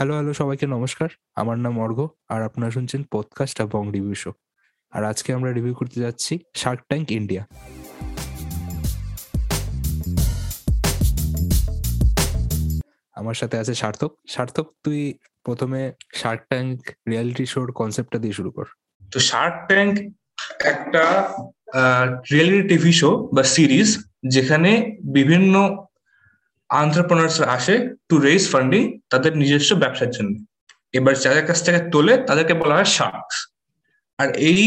Hello hello সবাইকে নমস্কার। আমার নাম অর্ঘ, আর আপনারা শুনছেন পডকাস্ট এবং রিভিউ শো আর আজকে আমরা রিভিউ করতে যাচ্ছি শার্ক ট্যাঙ্ক ইন্ডিয়া আমার সাথে আছে সার্থক। সার্থক, তুই প্রথমে শার্ক ট্যাঙ্ক রিয়েলিটি শোর কনসেপ্টটা দিয়ে শুরু কর। তো শার্ক ট্যাঙ্ক একটা রিয়েলিটি টিভি শো বা সিরিজ যেখানে বিভিন্ন আন্টারপ্রনার্স আসে টু রেজ ফান্ডিং তাদের নিজস্ব ব্যবসার জন্য। এবার যাদের কাছ থেকে তোলে তাদেরকে বলা হয় শার্কস আর এই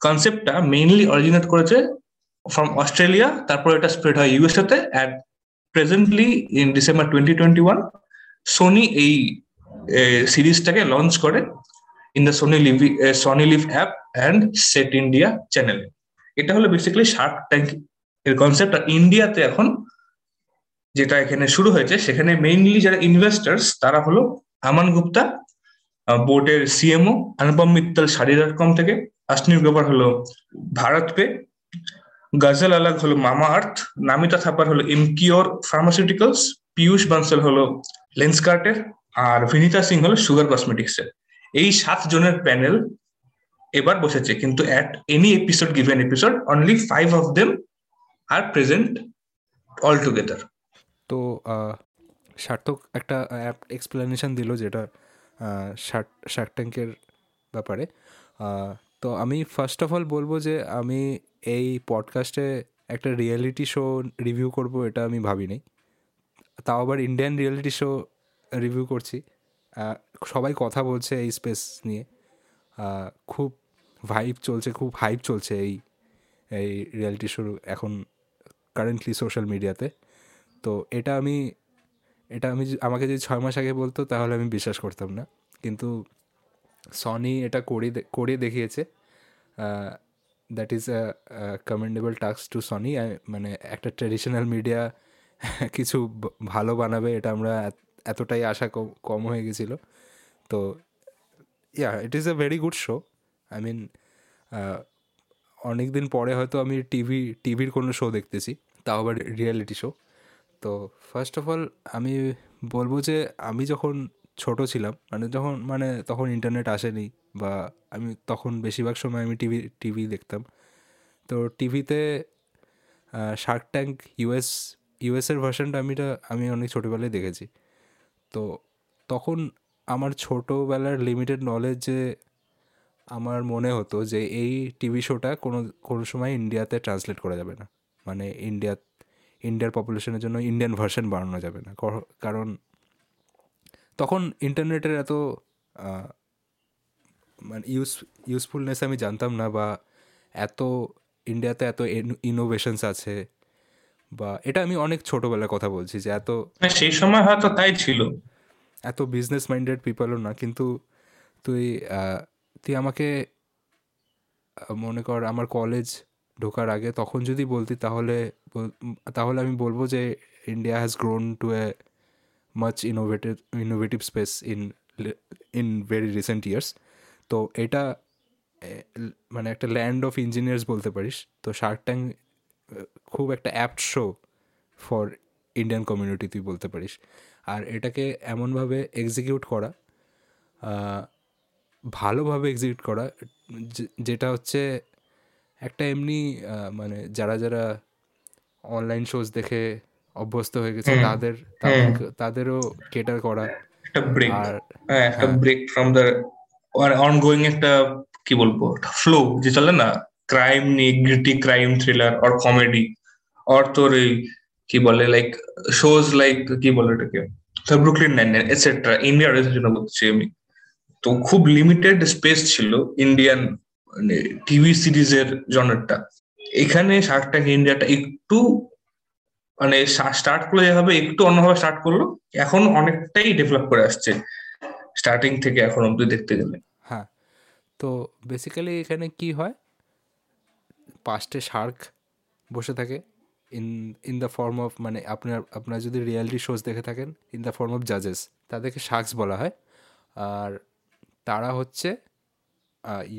কনসেপ্টটা মেইনলি অরিজিনেট করেছে ফ্রম অস্ট্রেলিয়া তারপর এটা স্প্রেড হয় ইউএসএ তে at presently in December twenty twenty one Sony এই সিরিজটাকে লঞ্চ করে in the Sony Liv Sony Liv app and Set India channel এটা হলো বেসিক্যালি শার্ক ট্যাঙ্ক এর কনসেপ্ট ইন্ডিয়াতে এখন যেটা এখানে শুরু হয়েছে, সেখানে মেইনলি যারা ইনভেস্টার্স তারা হলো আমান গুপ্তা বোর্ডের CMO Anupam Mittal Shaadi dot com থেকে। আশনির গোবর হলো ভারত পে গজল আলাগ হলো মামা আর্থ নামিতা থাপার হলো ইমকিওর ফার্মাসিউটিক্যালস পিয়ুষ বানসল হলো লেন্সকার্টের আর ভিনিতা সিং হলো সুগার কসমেটিক্স এর। এই সাত জনের প্যানেল এবার বসেছে, কিন্তু at any episode given episode only five of them are present all together তো সার্থক একটা অ্যাপ এক্সপ্লেনেশন দিল যেটা শার্ট শার্ক ট্যাঙ্কের ব্যাপারে। তো আমি ফার্স্ট অফ অল বলব যে, আমি এই পডকাস্টে একটা রিয়েলিটি শো রিভিউ করব এটা আমি ভাবিনি। তাও আবার ইন্ডিয়ান রিয়েলিটি শো রিভিউ করছি। সবাই কথা বলছে এই স্পেস নিয়ে। খুব ভাইব চলছে, খুব হাইপ চলছে এই এই রিয়েলিটি শো এখন কারেন্টলি সোশ্যাল মিডিয়াতে তো এটা আমি এটা আমি আমাকে যদি ছয় মাস আগে বলতো, তাহলে আমি বিশ্বাস করতাম না। কিন্তু সনি এটা করে করে দেখিয়েছে। That is a commendable task to Sony মানে একটা ট্রেডিশনাল মিডিয়া কিছু ভালো বানাবে, এটা আমরা এতটাই আশা কম কম হয়ে গেছিল। তো yeah it is a very good show I mean অনেক দিন পরে হয়তো আমি টিভি, টিভির কোনো শো দেখতেছি, তাও আবার রিয়েলিটি শো তো ফার্স্ট অফ অল আমি বলব যে আমি যখন ছোট ছিলাম মানে যখন মানে তখন ইন্টারনেট আসেনি বা আমি তখন বেশিরভাগ সময় আমি টিভি টিভি দেখতাম। তো টিভিতে শার্ক ট্যাঙ্ক ইউএস ইউএসের ভার্সনটা আমিটা, আমি অনেক ছোটোবেলায় দেখেছি। তো তখন আমার ছোটোবেলার লিমিটেড নলেজে আমার মনে হতো যে এই টিভি শোটা কোনো কোনো সময় ইন্ডিয়াতে ট্রান্সলেট করা যাবে না। মানে ইন্ডিয়া ইন্ডিয়ার পপুলেশনের জন্য ইন্ডিয়ান ভার্সন বানানো যাবে না। কারণ তখন ইন্টারনেটের এত মানে ইউজ ইউজফুলনেস আমি জানতাম না বা এত ইন্ডিয়াতে এত ইনোভেশনস আছে বা এটা আমি অনেক ছোটবেলার কথা বলছি যে এত হ্যাঁ, সেই সময় হয়তো তাই ছিল। এত বিজনেস মাইন্ডেড পিপলও না কিন্তু তুই তুই আমাকে মনে কর আমার কলেজ ঢোকার আগে তখন যদি বলতি তাহলে তাহলে আমি বলব যে India has grown to a much innovative innovative space in in very recent years তো এটা মানে একটা ল্যান্ড অফ ইঞ্জিনিয়ার্স বলতে পারিস। তো শার্ক ট্যাঙ্ক খুব একটা apt show for Indian community তুই বলতে পারিস। আর এটাকে এমনভাবে এক্সিকিউট করা ভালোভাবে এক্সিকিউট করা যেটা হচ্ছে একটা এমনি মানে যারা যারা অনলাইন শোজ দেখে অভ্যস্ত হয়ে গেছে তাদের তাদেরও কেটার করা। একটা ব্রেক হ্যাঁ একটা ব্রেক ফ্রম দ্য অনগোয়িং একটা কি বলব ফ্লো যে চলে না ক্রাইম নিয়ে gritty crime thriller or comedy or তোর এই কি বলে লাইক শোজ লাইক কি বলে এটাকে ব্রুকলিন নাইন নাইন এটসেট্রা ইন্ডিয়ার জন্য বলছি আমি তো খুব লিমিটেড স্পেস ছিল ইন্ডিয়ান টিভি সিরিজের জনারটা এখানে শার্ক ট্যাঙ্ক ইন্ডিয়াটা একটু মানে স্টার্ট করলে যেভাবে একটু অন্যভাবে স্টার্ট করল, এখন অনেকটাই ডেভেলপ করে আসছে স্টার্টিং থেকে এখন অব্দি দেখতে গেলে। হ্যাঁ তো বেসিক্যালি এখানে কি হয়? পাঁচটে শার্ক বসে থাকে in in the form of মানে আপনার আপনার যদি রিয়ালিটি শোজ দেখে থাকেন ইন দ্য ফর্ম অফ জাজেস তাদেরকে শার্কস বলা হয়। আর তারা হচ্ছে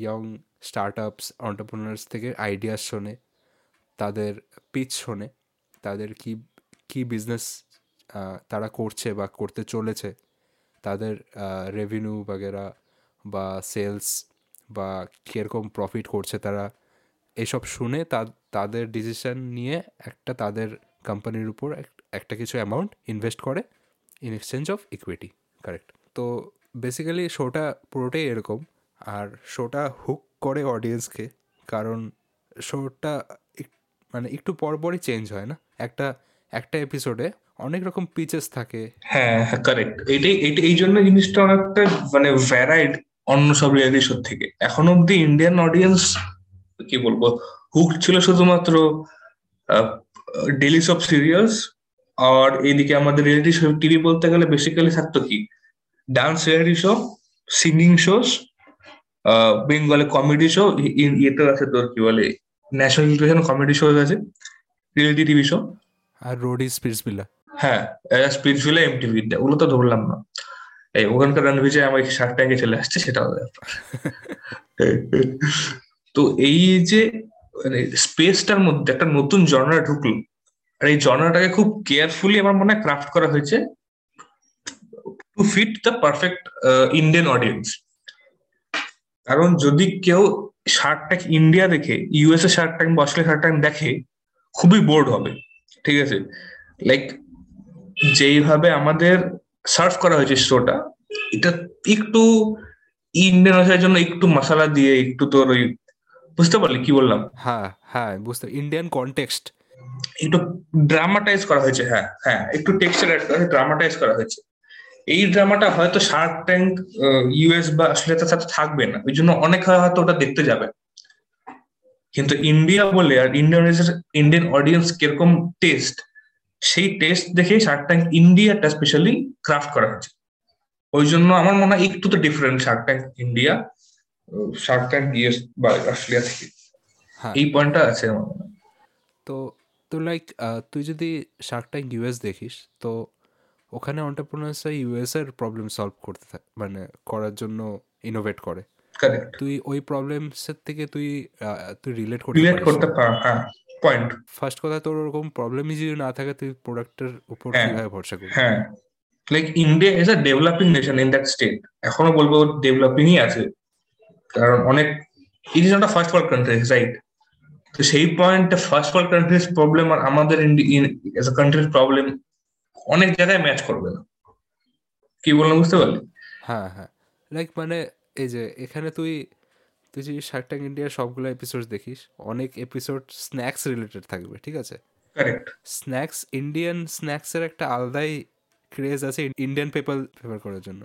ইয়ং স্টার্ট আপস অন্টারপ্রনার্স থেকে আইডিয়াস শোনে। তাদের পিচ শোনে তাদের কি কি বিজনেস তারা করছে বা করতে চলেছে, তাদের রেভিনিউ বাগেরা বা সেলস বা কীরকম প্রফিট করছে তারা, এসব শুনে তাদের ডিসিশন নিয়ে একটা তাদের কোম্পানির উপর একটা কিছু অ্যামাউন্ট ইনভেস্ট করে in exchange of equity correct তো বেসিক্যালি শোটা পুরোটাই এরকম, আর শোটা হুক করে অডিয়েন্সকে কারণ শোটা মানে একটু পরপরই চেঞ্জ হয় না? একটা একটা এপিসোডে অনেক রকম পিচেস থাকে। হ্যাঁ হ্যাঁ কারেক্ট এটাই এটা এই জন্য জিনিসটা অনেকটা মানে ভ্যারাইড অন্য সব রিয়ালিটি শো থেকে। এখন অব্দি ইন্ডিয়ান অডিয়েন্স কি বলব হুক ছিল শুধুমাত্র ডেলি সব সিরিয়ালস আর এইদিকে আমাদের রিয়েলিটি শো টিভি বলতে গেলে বেসিক্যালি থাকতো কি? Dance reality show singing shows বেঙ্গলে কমেডি শো ইয়েতে আছে তোর কি বলে ন্যাশনাল টেলিভিশন কমেডি শো আছে রিয়েলিটি টিভি শো। আর রোডি স্পিরিটস ভিলা। হ্যাঁ স্পিরিটস ভিলা এমটিভি ওগুলো তো ধরলাম না। এই ওখানকার রণবিজয় আমার শার্ট ট্যাঙ্কে চলে আসছে সেটাও তো এই যে মানে স্পেসটার মধ্যে একটা নতুন জনরা ঢুকলো আর এই জনরাটাকে খুব কেয়ারফুলি আমার মনে হয় ক্রাফট করা হয়েছে to fit the perfect Indian audience কারণ যদি কেউ শার্ক ট্যাঙ্ক ইন্ডিয়া দেখে ইউএসএ শার্ক ট্যাঙ্ক বা অস্ট্রেলিয়া শার্ক ট্যাঙ্ক দেখে খুবই বোর্ড হবে ঠিক আছে? লাইক যেইভাবে আমাদের সার্ভ করা হয়েছে শোটা এটা একটু ইন্ডিয়ান ভাষার জন্য একটু মশলা দিয়ে একটু তোর ওই বুঝতে পারলি কি বললাম? হ্যাঁ হ্যাঁ বুঝতে ইন্ডিয়ান কনটেক্সট একটু ড্রামাটাইজ করা হয়েছে হ্যাঁ হ্যাঁ একটু টেক্সচার অ্যাড করা ড্রামাটাইজ করা হয়েছে। এই ড্রামাটা হয়তো শার্ক ট্যাঙ্ক ইউএস বা অস্ট্রেলিয়াতে সাথে থাকবে না। ওই জন্য অনেক হয়তো ওটা দেখতে যাবে। কিন্তু ইন্ডিয়া বলে আর ইন্ডিয়ান ইন্ডিয়ান অডিয়েন্স কীরকম টেস্ট সেই টেস্ট দেখে শার্ক ট্যাঙ্ক ইন্ডিয়াটা স্পেশালি ক্রাফট করা হয়েছে। ওই জন্য আমার মনে হয় একটু তো different shark tank India shark tank US বা অস্ট্রেলিয়া থেকে। হ্যাঁ। এই পয়েন্টটা আছে আমার মনে হয়। তো তো লাইক তুই যদি শার্ক ট্যাঙ্ক ইউএস দেখিস তো ওখানে অন্টারপ্রেনার্সরা ইউএস এর প্রবলেম সলভ করতে থাকে মানে করার জন্য ইনোভেট করে। তুই ওই প্রবলেমসের থেকে তুই তুই রিলেট করতে রিলেট করতে পার হ্যাঁ পয়েন্ট ফার্স্ট কথা তোর ওরকম প্রবলেমই যদি না থাকে তুই প্রোডাক্টের উপর হ্যাঁ, কীভাবে ভরসা করবি? হ্যাঁ। Like India is a developing nation in that state এখনও বলব ডেভেলপিংই আছে। কারণ অনেক it is not a first world country right তো সেই পয়েন্টে ফার্স্ট ওয়ার্ল্ড কান্ট্রিজ প্রবলেম আর আমাদের ইন্ডিয়া এজ আ কান্ট্রির প্রবলেম অনেক জায়গায় ম্যাচ করবে না। কি বললাম বুঝতে পারলি? হ্যাঁ হ্যাঁ। লাইক মানে এই যে এখানে তুই তুই যদি শার্ক ট্যাঙ্ক ইন্ডিয়ার সবগুলো এপিসোড দেখিস অনেক এপিসোড স্ন্যাক্স রিলেটেড থাকবে ঠিক আছে? কারেক্ট স্ন্যাক্স ইন্ডিয়ান স্ন্যাক্সের একটা আলাদাই ক্রেজ আছে ইন্ডিয়ান পেপার পেপার করার জন্য।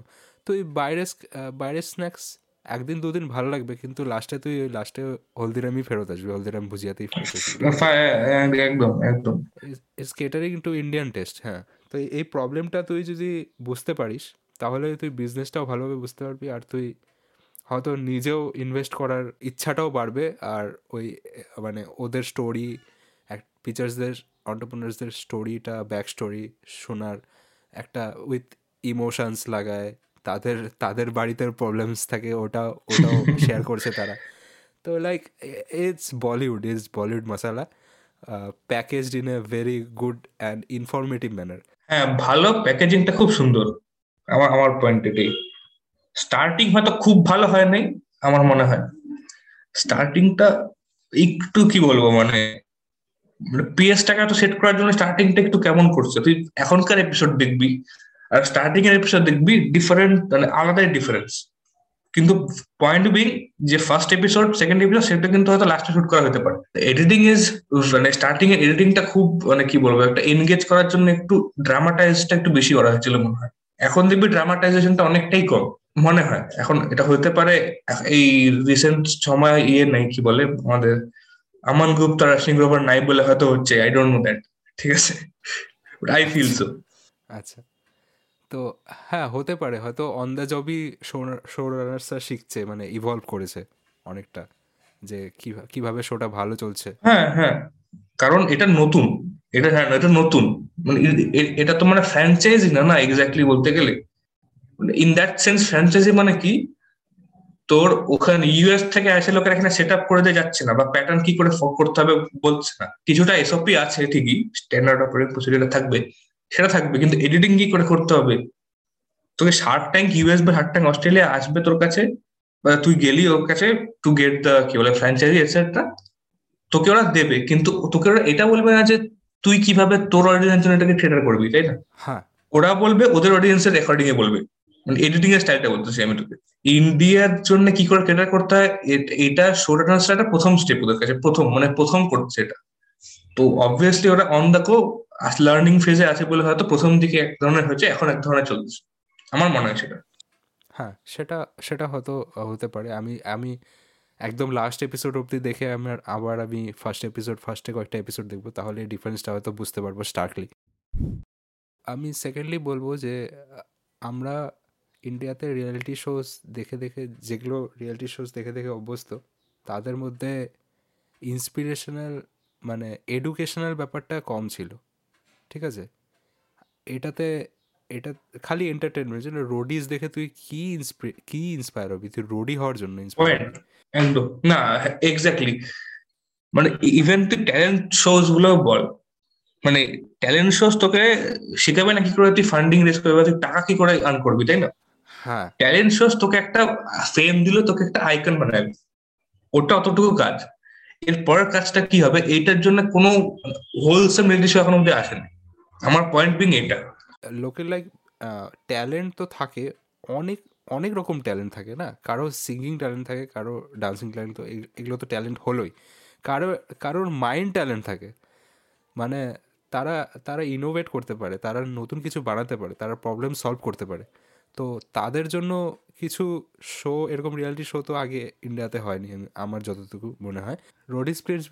তুই বাইরের বাইরের স্ন্যাক্স একদিন দুদিন ভালো লাগবে কিন্তু লাস্টে তুই লাস্টে হলদিরামই ফেরত আসবি হলদিরাম ভুজিয়াতেই ফেরত আসবি। একদম একদম। It's catering to Indian taste হ্যাঁ। তো এই প্রবলেমটা তুই যদি বুঝতে পারিস তাহলে তুই বিজনেসটাও ভালোভাবে বুঝতে পারবি আর তুই হয়তো নিজেও ইনভেস্ট করার ইচ্ছাটাও বাড়বে আর ওই মানে ওদের স্টোরি পিচার্সদের অন্টারপ্রিনার্সদের স্টোরিটা ব্যাক স্টোরি শোনার একটা উইথ ইমোশনস লাগায় তাদের তাদের বাড়িতে প্রবলেমস থাকে ওটা ওটাও শেয়ার করছে তারা। তো like it's Bollywood is Bollywood masala packaged in a very good and informative manner হ্যাঁ ভালো প্যাকেজিংটা খুব সুন্দর, আমার আমার পয়েন্ট এটাই। স্টার্টিং হয়তো খুব ভালো হয় নাই, আমার মনে হয়। স্টার্টিংটা একটু কি বলব মানে পিএস টাকা তো সেট করার জন্য স্টার্টিংটা একটু কেমন করছে? তুই এখনকার এপিসোড দেখবি, আর স্টার্টিং এর এপিসোড দেখবি ডিফারেন্ট মানে আলাদাই ডিফারেন্স কিন্তু পয়েন্ট বিং যে ফার্স্ট এপিসোড সেকেন্ড এপিসোড সেটা কিন্তু হয়তো লাস্টে শুট করা হতে পারে। এডিটিং ইজ মানে স্টার্টিং এর এডিটিংটা খুব মানে কি বলব, একটা এনগেজ করার জন্য একটু ড্রামাটাইজটা একটু বেশি করা হয়েছিল মনে হয়। এখন দেখবি ড্রামাটাইজেশনটা অনেকটাই কম, মনে হয়। এখন এটা হতে পারে, এই রিসেন্ট সময় ইয়ে নাই, কি বলে, আমাদের আমান গুপ্ত রাশনি গ্রোভার নাই বলে হয়তো হচ্ছে আই ডোন্ট নো দ্যাট ঠিক আছে? আই ফিল সো আচ্ছা। তো হ্যাঁ হতে পারে। হয়তো অন দ্য জবই শো রানার্সরা শিখছে মানে ইভলভ করেছে অনেকটা, যে কীভাবে শোটা ভালো চলছে। হ্যাঁ হ্যাঁ। কারণ এটা নতুন। এটা হ্যাঁ এটা নতুন। মানে এটা তো মানে ফ্র্যাঞ্চাইজি না না এক্স্যাক্টলি বলতে গেলে। ইন দ্যাট সেন্স ফ্র্যাঞ্চাইজি মানে কি? তোর ওখানে ইউএস থেকে আসে লোকের এখানে সেট আপ করে দিয়ে যাচ্ছে না, বা প্যাটার্ন কি করে করতে হবে বলছে না। কিছুটা এসওপি আছে ঠিকই স্ট্যান্ডার্ড অপারেটিং প্রসিডিউর থাকবে। সেটা থাকবে কিন্তু এডিটিং কি করে করতে হবে? তোকে শার্ক ট্যাঙ্ক ইউএস বা শার্ক ট্যাঙ্ক অস্ট্রেলিয়া আসবে তোর কাছে বা তুই গেলি ওর কাছে টু গেট দ্য কি বলে ফ্র্যাঞ্চাইজি এটসেট্রা তোকে ওরা দেবে কিন্তু তোকে ওরা এটা বলবে না যে তুই কীভাবে তোর অডিয়েন্সের জন্য এটাকে থিয়েটার করবি তাই না? হ্যাঁ। ওরা বলবে ওদের অডিয়েন্সের রেকর্ডিং এ বলবে। মানে এডিটিং এর স্টাইলটা বলতেছি আমি তোকে। ইন্ডিয়ার জন্য কি করে ক্যাটার করতে হয়? এটা শোটা ট্রান্সফারটা প্রথম স্টেপ ওদের কাছে প্রথম মানে প্রথম করছে এটা। তো অবভিয়াসলি ওরা অন দ্য কো লার্নিং ফেজে আছে বলে হয়তো প্রথম দিকে এক ধরনের হয়েছে, এখন এক ধরনের চলছে আমার মনে হয় সেটা। হ্যাঁ সেটা সেটা হয়তো হতে পারে। আমি আমি একদম লাস্ট এপিসোড অবধি দেখে আমার আবার আমি ফার্স্ট এপিসোড ফার্স্টে কয়েকটা এপিসোড দেখব, তাহলে ডিফারেন্সটা হয়তো বুঝতে পারব স্টার্কলি আমি সেকেন্ডলি বলব যে, আমরা ইন্ডিয়াতে রিয়েলিটি শোজ দেখে দেখে, যেগুলো রিয়েলিটি শোজ দেখে দেখে অভ্যস্ত, তাদের মধ্যে ইন্সপিরেশনাল মানে এডুকেশনাল ব্যাপারটা কম ছিল। ঠিক আছে? এটাতে এটা খালি এন্টারটেনমেন্ট জন্য রোডিজ দেখে তুই কি কি ইন্সপায়ার হবি? তুই রোডি হওয়ার জন্য একদম। না এক্স্যাক্টলি মানে ইভেন তুই ট্যালেন্ট শোজগুলো বল মানে ট্যালেন্ট শোজ তোকে শেখাবে না কি করে তুই ফান্ডিং রেস করবে তুই টাকা কি করে আর্ন করবি তাই না? হ্যাঁ। ট্যালেন্ট শোজ তোকে একটা ফেম দিল তোকে একটা আইকন বানাবে। ওটা অতটুকু কাজ। এর পরের কাজটা কি হবে? এইটার জন্য কোনো হোলসেম রিয়েলিটি শো এখন অব্দি আসেনি। আমার পয়েন্ট বিং এটা। লোকের লাইক ট্যালেন্ট তো থাকে, অনেক অনেক রকম ট্যালেন্ট থাকে না? কারও সিঙ্গিং ট্যালেন্ট থাকে, কারও ডান্সিং ট্যালেন্ট তো এগুলো তো ট্যালেন্ট হলোই। কারও, কারোর মাইন্ড ট্যালেন্ট থাকে। মানে তারা তারা ইনোভেট করতে পারে, তারা নতুন কিছু বানাতে পারে, তারা প্রবলেম সলভ করতে পারে। তো তাদের জন্য কিছু শো এরকম রিয়ালিটি শো তো আগে ইন্ডিয়াতে হয়নি আমার যতটুকু মনে হয়। রোডিস প্রিন্স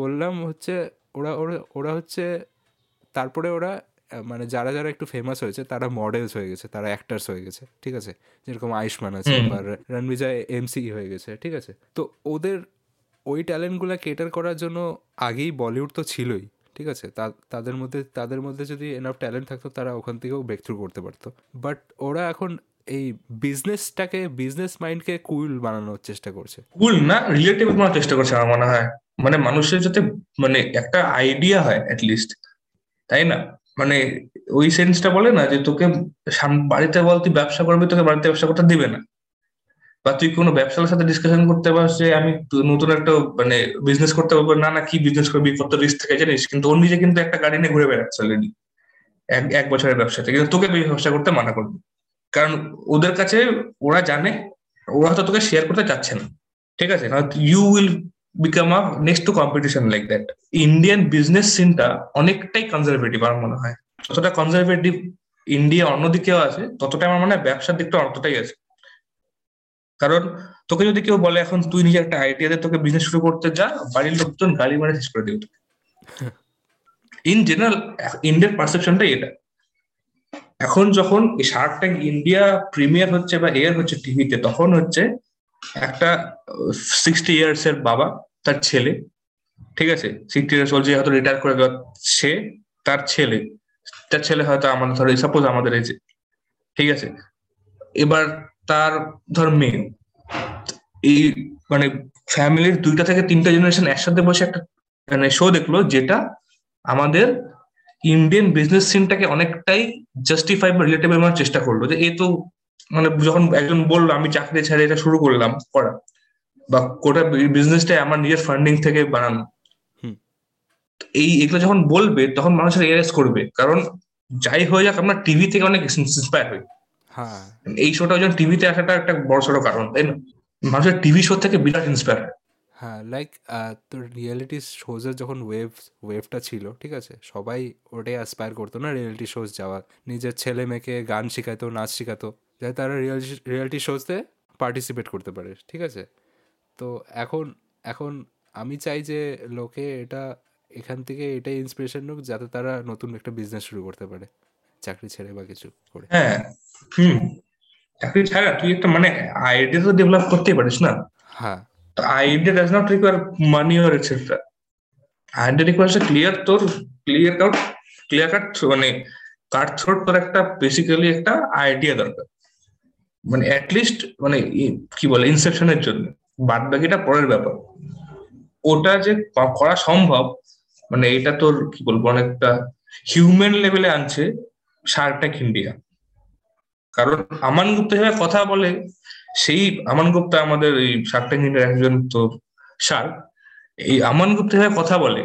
বললাম হচ্ছে, ওরা ওরা ওরা হচ্ছে তারপরে ওরা মানে যারা যারা একটু ফেমাস হয়েছে তারা মডেলস হয়ে গেছে তারা অ্যাক্টার্স হয়ে গেছে ঠিক আছে? যেরকম আয়ুষ্মান আছে বা রণবিজয় এমসি হয়ে গেছে ঠিক আছে? তো ওদের ওই ট্যালেন্টগুলো কেটার করার জন্য আগেই বলিউড তো ছিলই ঠিক আছে? তাদের মধ্যে তাদের মধ্যে যদি এনাফ ট্যালেন্ট থাকতো তারা ওখান থেকেও ব্রেক থ্রু করতে পারতো। বাট ওরা এখন এই বিজনেসটাকে বিজনেস মাইন্ডকে কুল বানানোর চেষ্টা করছে। কুল না রিলেটিভ বানানোর চেষ্টা করছে আমার মনে হয়। মানে মানুষের যাতে মানে একটা আইডিয়া হয় অ্যাটলিস্ট তাই না? মানে ওই সেন্সটা বলে না যে তোকে বাড়িতে বল তুই ব্যবসা করবি, তোকে বাড়িতে ব্যবসা করতে দিবে না। বা তুই কোনো ব্যবসার সাথে ডিসকাশন করতে পারছ যে আমি নতুন একটা মানে বিজনেস করতে পারব, না না, কি বিজনেস করবি, কত রিস্ক থাকে জানিস? কিন্তু ওর নিজে কিন্তু একটা গাড়ি নিয়ে ঘুরে বেড়াচ্ছে অলরেডি এক এক বছরের ব্যবসাতে। কিন্তু তোকে ব্যবসা করতে মানা করবে। কারণ ওদের কাছে ওরা জানে, ওরা হয়তো তোকে শেয়ার করতে চাচ্ছে না। ঠিক আছে? You will become a next to competition like that Indian business সিনটা অনেকটাই কনজারভেটিভ আমার মনে হয়। যতটা কনজারভেটিভ ইন্ডিয়া অন্যদিকেও আছে ততটা আমার মনে হয় ব্যবসার দিকটা অতটাই আছে। কারণ তোকে যদি কেউ বলে, এখন তুই নিজে একটা আইডিয়াতে তোকে বিজনেস শুরু করতে যা, বাড়ির লোকজন গালি মারে শেষ করে দিবে ইন জেনারেল ইন্ডিয়ার পারসেপশনটাই এটা। এখন যখন শার্ক ট্যাঙ্ক ইন্ডিয়া প্রিমিয়ার হচ্ছে বা এয়ার হচ্ছে টিভিতে তখন হচ্ছে একটা সিক্সটি ইয়ার্স এর বাবা, তার ছেলে, ঠিক আছে? সিক্সটি ইয়ার্স ওল্ড যে হয়তো রিটায়ার করে সে তার ছেলে। তার ছেলে হয়তো আমাদের ধরো সাপোজ আমাদের এই যে, ঠিক আছে? এবার তার, ধর, মেয়ে। এই মানে ফ্যামিলির দুইটা থেকে তিনটা জেনারেশন একসাথে বসে একটা মানে শো দেখল যেটা আমাদের ইন্ডিয়ান বিজনেস সিনটাকে অনেকটাই জাস্টিফাই বা রিলেটেবল চেষ্টা করল। যে এ তো মানে যখন একজন বলল আমি চাকরি ছেড়ে এটা শুরু করলাম করা। বা কোটা বিজনেসটাই আমার নিজের ফান্ডিং থেকে বানানো। এই এগুলো যখন বলবে তখন মানুষের রিয়েলাইজ করবে। কারণ যাই হয়ে যাক আমরা টিভি থেকে অনেক ইন্সপায়ার হই। হ্যাঁ। এই শোটা ওই টিভিতে আসাটা একটা বড় সড়ো কারণ তাই না? মানুষের টিভি শো থেকে বিরাট ইন্সপায়ার হয়। হ্যাঁ লাইক তোর রিয়েলিটি শোজের যখন ওয়েভ ওয়েভটা ছিল ঠিক আছে? সবাই ওটাই অ্যাসপায়ার করতো না রিয়েলিটি শোজ যাওয়ার। নিজের ছেলে মেয়েকে গান শেখাতো নাচ শেখাতো। যাতে তারা রিয়েলিটি রিয়েলিটি শোজতে পার্টিসিপেট করতে পারে ঠিক আছে? তো এখন এখন আমি চাই যে লোকে এটা এখান থেকে এটাই ইন্সপিরেশন হোক যাতে তারা নতুন একটা বিজনেস শুরু করতে পারে চাকরি ছেড়ে বা কিছু করে। হ্যাঁ হুম চাকরি ছাড়া তুই একটা মানে আইডিয়া তো ডেভেলপ করতেই পারিস না। হ্যাঁ। তো idea does not require money or etcetera idea requires clear তোর ক্লিয়ার কাট ক্লিয়ার কাট মানে কাট থ্রোট তোর একটা বেসিক্যালি একটা আইডিয়া দরকার। মানে অ্যাটলিস্ট মানে কি বলে ইনসেপশনের জন্য। বাদ বাকিটা পরের ব্যাপার। ওটা যে করা সম্ভব মানে এটা তোর কি বলব, অনেকটা হিউম্যান লেভেলে আনছে শার্ক ট্যাঙ্ক ইন্ডিয়া কারণ আমান গুপ্তা যেভাবে কথা বলে, সেই আমান গুপ্তা আমাদের এই শার্ক ইন্ডিয়ার একজন তো শার্ক এই আমান গুপ্তা যেভাবে কথা বলে,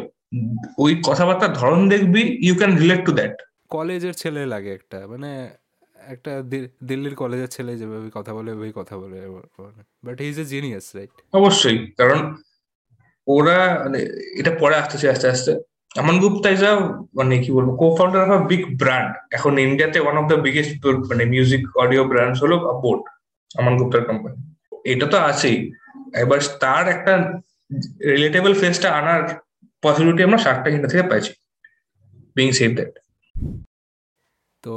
ওই কথাবার্তার ধরন দেখবি you can relate to that কলেজের ছেলে লাগে একটা মানে একটা দিল্লির কলেজের ছেলে যেভাবে কথা বলে ওই কথা বলে but he is a genius right অবশ্যই, কারণ ওরা মানে এটা পরে আসতেছে, আস্তে আস্তে, আমান গুপ্তা ইজ মানে কি বলব co founder of a big brand এখন ইন্ডিয়াতে ওয়ান অফ দ্য বিগেস্ট মানে মিউজিক অডিও ব্র্যান্ডস হলো বোট আমান গুপ্তার কোম্পানি এটা তো আছেই। এবার তার একটা রিলেটেবল ফেসটা আনার পসিবিলিটি আমরা শার্কটা কিন্তু থেকে পাইছি বিং সেভ দ্যাট তো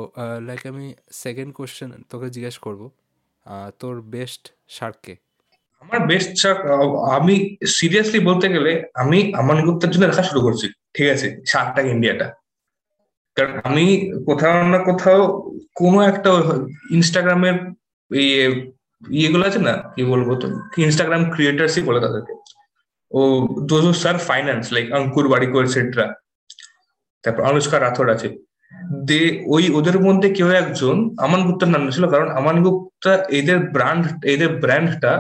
লাইক আমি সেকেন্ড কোশ্চেন তোকে জিজ্ঞেস করব তোর বেস্ট শার্ককে আমার বেস্ট শার্ক আমি সিরিয়াসলি বলতে গেলে আমি আমান গুপ্তার জন্য দেখা শুরু করছি, ঠিক আছে? শার্কটা ইন্ডিয়াটা কারণ আমি কোথাও না কোথাও কোনো একটা ইনস্টাগ্রামের ইয়ে ইয়েগুলো আছে না? কি বলব তো? ইনস্টাগ্রাম ক্রিয়েটার্সই বলে তাদেরকে। ও those sir finance like Ankur বাড়িকো etcetera তারপর অনুষ্কা রাথোর আছে। দে ওই ওদের মধ্যে কেউ একজন আমান গুপ্তার নাম ছিল, কারণ আমান গুপ্তা এদের ব্র্যান্ড এদের ব্র্যান্ডটা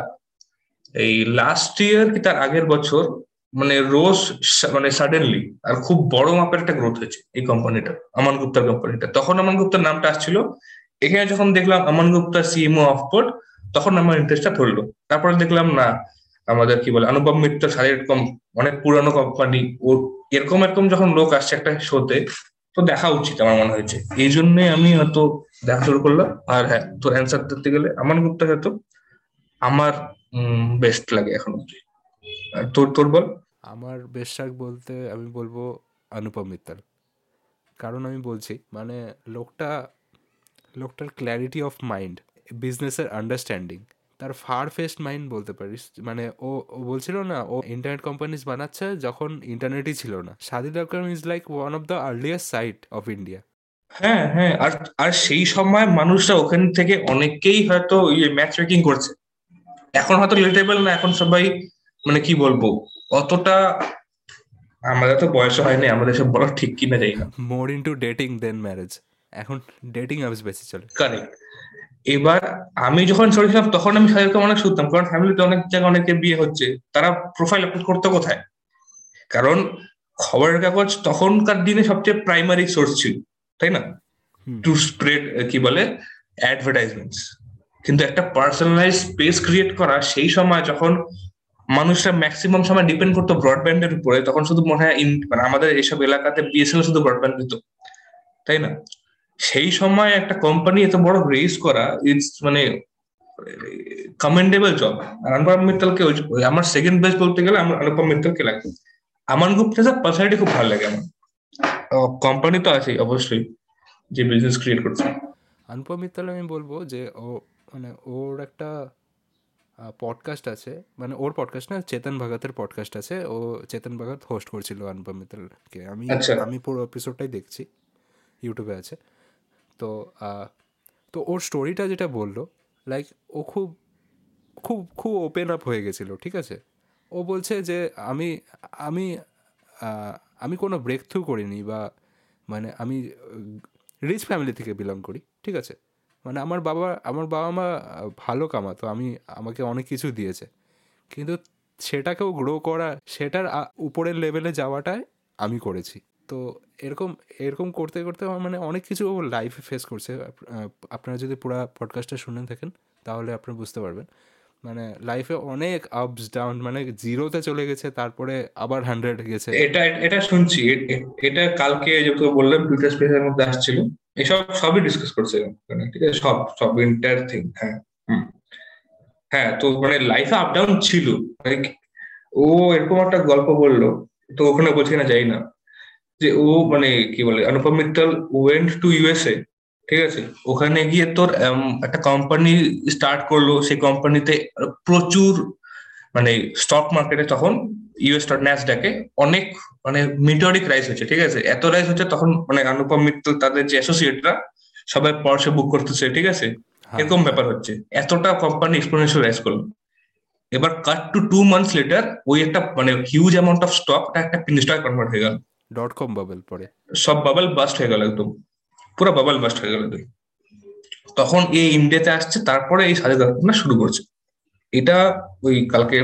এই লাস্ট ইয়ার কি তার আগের বছর মানে রোজ মানে সাডেনলি আর খুব বড় মাপের একটা গ্রোথ হয়েছে এই কোম্পানিটা আমান গুপ্তার কোম্পানিটা তখন আমান গুপ্তার নামটা আসছিল। এখানে যখন দেখলাম Aman Gupta CMO of Boat তখন আমার ইন্টারেস্টটা ধরলো। তারপরে দেখলাম, না, আমাদের কি বলে অনুপম মিত্র সাথে এরকম অনেক পুরানো কোম্পানি ও এরকম এরকম যখন লোক আসছে একটা শোতে তো দেখা উচিত আমার মনে হয়েছে। এই জন্যে আমি হয়তো দেখা শুরু করলাম। আর হ্যাঁ তোর অ্যান্সার দিতে গেলে আমার গুপ্তা হয়তো আমার বেস্ট লাগে এখন অব্দি তোর তোর বল। আমার বেস্ট শাক বলতে আমি বলব অনুপম মিত্তাল। কারণ আমি বলছি মানে লোকটা, লোকটার ক্ল্যারিটি অফ মাইন্ড বিজনেসের আন্ডারস্ট্যান্ডিং তার ফার ফেস্ট মাইন্ড বলতে পারিস। মানে ও ও বলছিল না ও ইন্টারনেট কোম্পানিজ বানাচ্ছে যখন ইন্টারনেটই ছিল না। Shaadi doctor is like one of the earliest site of India হ্যাঁ হ্যাঁ আর আর সেই সময় মানুষরা ওখান থেকে অনেকেই হয়তো ইয়ে ম্যাচ মেকিং করছে। এখন হয়তো রিলেটেবল না এখন সবাই মানে কি বলব অতটা আমাদের তো বয়স হয়নি আমাদের সব বড় ঠিক কিনা যাই না। More into dating then marriage এখন ডেটিং অ্যাপস বেশি চলে। কারেক্ট এবার আমি যখন ছোট ছিলাম তখন আমি সাহেবকে অনেক শুনতাম কারণ ফ্যামিলিতে অনেক জায়গায় অনেকের বিয়ে হচ্ছে তারা প্রোফাইল আপলোড করতে কোথায়? কারণ খবরের কাগজ তখনকার দিনে সবচেয়ে প্রাইমারি সোর্স ছিল তাই না? টু স্প্রেড কি বলে? অ্যাডভার্টাইজমেন্ট কিন্তু একটা পার্সোনালাইজ স্পেস ক্রিয়েট করা সেই সময় যখন মানুষরা ম্যাক্সিমাম সময় ডিপেন্ড করতো ব্রডব্যান্ডের উপরে তখন শুধু মনে হয় মানে আমাদের এইসব এলাকাতে বিএসএনএল শুধু ব্রডব্যান্ড দিত তাই না? সেই সময় একটা কোম্পানি এত বড় রেস করা ইটস মানে কমেন্ডেবল জব অনুপম মিত্তালকে আমার সেকেন্ড বেস্ট বলতে গেলে আমার অনুপম মিত্তালকে লাগে। আমান গুপ্তা পার্সোনালিটি খুব ভালো লাগে আমার। কোম্পানি তো আছে অবশ্যই যে বিজনেস ক্রিয়েট করছে। অনুপম মিত্তাল আমি বলব যে ও মানে ওর একটা পডকাস্ট আছে। মানে ওর পডকাস্ট না চেতন ভগতের পডকাস্ট আছে। ও চেতন ভগত হোস্ট করছিল অনুপম মিত্তালকে আমি আচ্ছা। আমি পুরো এপিসোডটাই দেখছি ইউটিউবে আছে। তো তো ওর স্টোরিটা যেটা বলল লাইক ও খুব খুব খুব ওপেন আপ হয়ে গেছিল, ঠিক আছে? ও বলছে যে, আমি আমি আমি কোনো ব্রেক থ্রু করিনি বা মানে আমি রিচ ফ্যামিলি থেকে বিলং করি, ঠিক আছে? মানে আমার বাবা আমার বাবা মা ভালো কামাতো, আমি, আমাকে অনেক কিছু দিয়েছে। কিন্তু সেটাকেও গ্রো করা, সেটার উপরের লেভেলে যাওয়াটাই আমি করেছি। তো এরকম এরকম করতে করতে মানে অনেক কিছু লাইফে ফেস করছে। আপনারা যদি পুরো পডকাস্টটা শুনে থাকেন, তাহলে আপনারা বুঝতে পারবেন। মানে লাইফে অনেক আপস ডাউন মানে জিরোতে চলে গেছে, তারপরে আবার হান্ড্রেড গেছে। এটা এটা শুনছি। এটা কালকে যে তো বললাম টুইটার স্পেসের মধ্যে আসছিল। এসব সবই ডিসকাস করছে। ঠিক আছে, সব সব ইন্টার থিং হ্যাঁ হ্যাঁ তো মানে লাইফে আপ ডাউন ছিল। ও এরকম একটা গল্প বলল, তো ওখানে বলছি না, যাই না। যে ও মানে কি বলে Anupam Mittal went to USA ঠিক আছে? ওখানে গিয়ে তোর একটা কোম্পানি স্টার্ট করল। সেই কোম্পানিতে প্রচুর মানে স্টক মার্কেটে তখন ইউএস ন্যাসডাকে অনেক মানে মিটোরিক রাইস হচ্ছে ঠিক আছে? এত রাইস হচ্ছে তখন মানে অনুপম মিত্তল তাদের যে অ্যাসোসিয়েটরা সবাই পরশে বুক করতেছে ঠিক আছে? হ্যাঁ। এরকম ব্যাপার হচ্ছে। এতটা কোম্পানি এক্সপোনেনশিয়াল রাইস করল। এবার cut to two months later ওই একটা মানে হিউজ অ্যামাউন্ট অফ স্টক একটা পিন স্টক কনভার্ট হয়ে গেল। ডট কম বাবল পরে সব বাবল বাস্ট হয়ে গেল একদম। পুরো বাবল বাস্ট হয়ে গেল তুই তখন এই ইন্ডিয়াতে আসছে তারপরে এই সাজে ঘটনা শুরু করছে। এটা ওই কালকে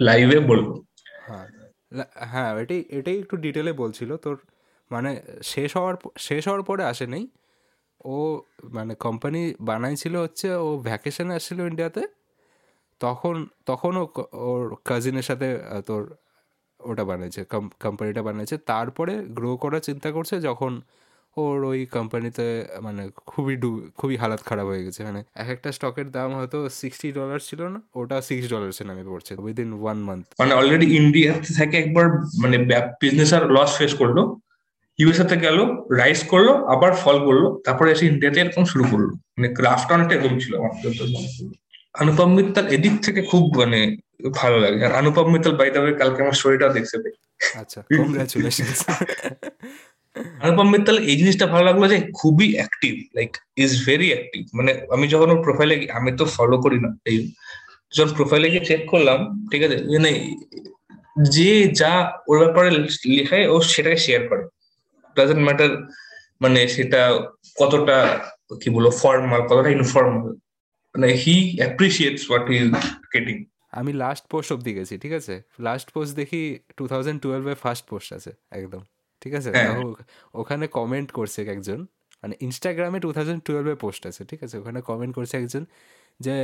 লাইভে বলব। হ্যাঁ হ্যাঁ এটাই এটাই একটু ডিটেলে বলছিল। তোর মানে শেষ হওয়ার শেষ হওয়ার পরে আসে নেই ও মানে কোম্পানি বানাইছিল হচ্ছে ও ভ্যাকেশনে আসছিল ইন্ডিয়াতে তখন তখন ওর কাজিনের সাথে তোর ওটা বানিয়েছে কোম্পানিটা বানিয়েছে। তারপরে গ্রো করার চিন্তা করছে যখন ওর ওই কোম্পানিতে মানে খুবই ডু, খুবই হালাত খারাপ হয়ে গেছে। মানে এক একটা স্টকের দাম হয়তো সিক্সটি ডলার ছিল না, ওটা সিক্স ডলার্সে নামে পড়ছে উইদিন ওয়ান মান্থ মানে অলরেডি ইন্ডিয়া থেকে একবার মানে বিজনেস আর লস ফেস করল ইউএসএ তে গেল রাইস করল, আবার ফল করল, তারপরে এসে ইন্ডিয়াতে এরকম শুরু করল। মানে ক্রাফট অনেকটা এরকম ছিল আমার। অনুপম মিত্তাল এদিক থেকে খুব মানে ভালো লাগে। আর অনুপম মিত্তাল বাই দ্য কালকে আমার স্টোরিটা দেখছে আচ্ছা অনুপম মিত্তাল এই জিনিসটা ভালো লাগল যে খুবই active like is very active মানে আমি যখন ওর প্রোফাইলে আমি তো ফলো করি না এই যখন প্রোফাইলে গিয়ে চেক করলাম ঠিক আছে? মানে যে যা ওর ব্যাপারে লেখায় ও সেটাকে শেয়ার করে। ডাজেন্ট ম্যাটার মানে সেটা কতটা কি বলব ফর্মাল কতটা ইনফর্মাল মানে he appreciates what he getting আমি লাস্ট পোস্ট অব্দি গেছি ঠিক আছে? লাস্ট পোস্ট দেখি টু থাউজেন্ড টুয়েলভে ফার্স্ট পোস্ট আছে একদম ঠিক আছে? হ্যাঁ। ওখানে কমেন্ট করছে একজন মানে ইনস্টাগ্রামে টু থাউজেন্ড টুয়েলভে পোস্ট আছে ঠিক আছে? ওখানে কমেন্ট করছে একজন যে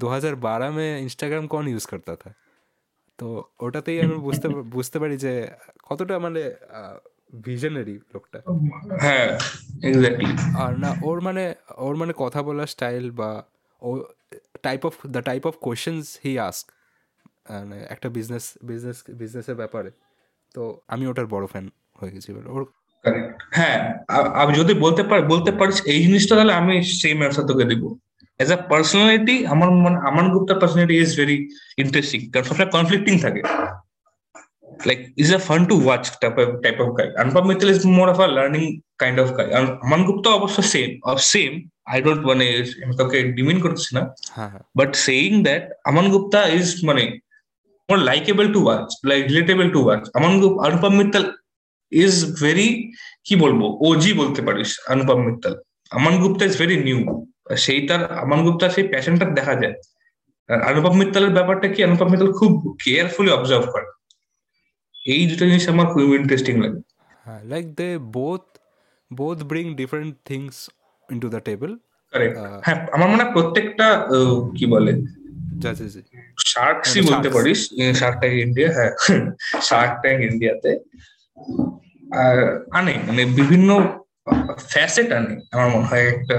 দু হাজার বারো মে ইনস্টাগ্রাম কন ইউজ করতে থা তো ওটাতেই আমি বুঝতে বুঝতে পারি যে কতটা মানে ভিশনারি লোকটা। হ্যাঁ এক্স্যাক্টলি আর না ওর মানে ওর মানে কথা বলার স্টাইল বা ও type of the type of questions he ask একটা বিজনেস বিজনেস বিজনেসের ব্যাপারে। তো আমি ওটার বড় ফ্যান হয়ে গেছি এবার। ওর হ্যাঁ আমি যদি বলতে পার, বলতে পারিস এই জিনিসটা, তাহলে আমি সেম অ্যান্সার তোকে দিব। এজ আ পার্সোনালিটি আমার মানে আমার গ্রুপটার পার্সোনালিটি ইজ ভেরি ইন্টারেস্টিং কারণ সবসময় কনফ্লিক্টিং থাকে। Like is a fun to watch type of type of guy Anupam Mittal is more of a learning kind of guy Aman Gupta অবশ্য same of same I don't মানে আমি কাউকে demean করছি না হ্যাঁ হ্যাঁ But saying that Aman Gupta is money more likable to watch, like relatable to watch. Aman Gupta, Anupam Mittal কি বলব ওজি বলতে পারিস Anupam Mittal Aman Gupta is very new সেই তার আমান গুপ্তা সেই প্যাশনটা দেখা যায় অনুপম মিত্তালের ব্যাপারটা কি? অনুপম মিত্তাল খুব কেয়ারফুলি অবজার্ভ করে। এই দুটো জিনিস আমার খুব ইন্টারেস্টিং লাগে। Like they both both bring different things into the table Correct. Ah, হ্যাঁ আমার মনে হয় প্রত্যেকটা কি বলে। শার্কসই হ্যাঁ, বলতে পারিস শার্ক ট্যাঙ্ক ইন্ডিয়া হ্যাঁ শার্ক ট্যাঙ্ক ইন্ডিয়াতে আর আনে মানে বিভিন্ন ফ্যাসেট আনে আমার মনে হয় একটা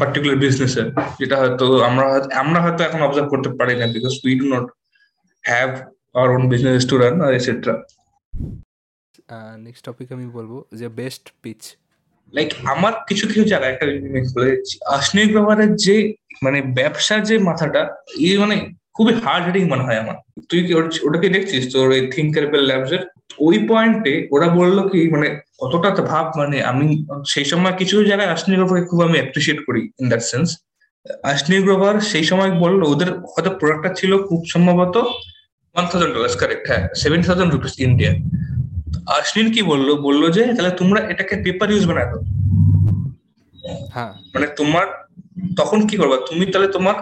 পার্টিকুলার বিজনেসের যেটা হয়তো আমরা আমরা হয়তো এখন অবজার্ভ করতে পারি না because we do not have our own business to run R etcetera next topic আমি বলব যে বেস্ট পিচ লাইক আমার কিছু কিছু জায়গায় একটা জিনিস বলে আশনিক ব্যবহারের যে মানে ব্যবসার যে মাথাটা, এই মানে খুবই হার্ড হিটিং মনে হয় আমার। তুই কি ওটাকে দেখছিস? তোর ওই থিঙ্কারেবল ল্যাবস এর? ওই পয়েন্টে ওরা বলল কি মানে কতটা ভাব মানে আমি সেই সময় কিছু জায়গায় আশনিক ব্যবহারকে খুব আমি অ্যাপ্রিসিয়েট করি ইন দ্যাট সেন্স আশনিক ব্যবহার সেই সময় বলল, ওদের হয়তো প্রোডাক্টটা ছিল খুব সম্ভবত ওয়ান থাউজেন্ড ডলার্স কারেক্ট হ্যাঁ seven thousand rupees India Ashneer কি বলল? বলল যে তাহলে তোমরা এটাকে পেপার ইউজ বানায় দাও। হ্যাঁ। মানে তোমার তখন কি করবা? তুমি তাহলে তোমার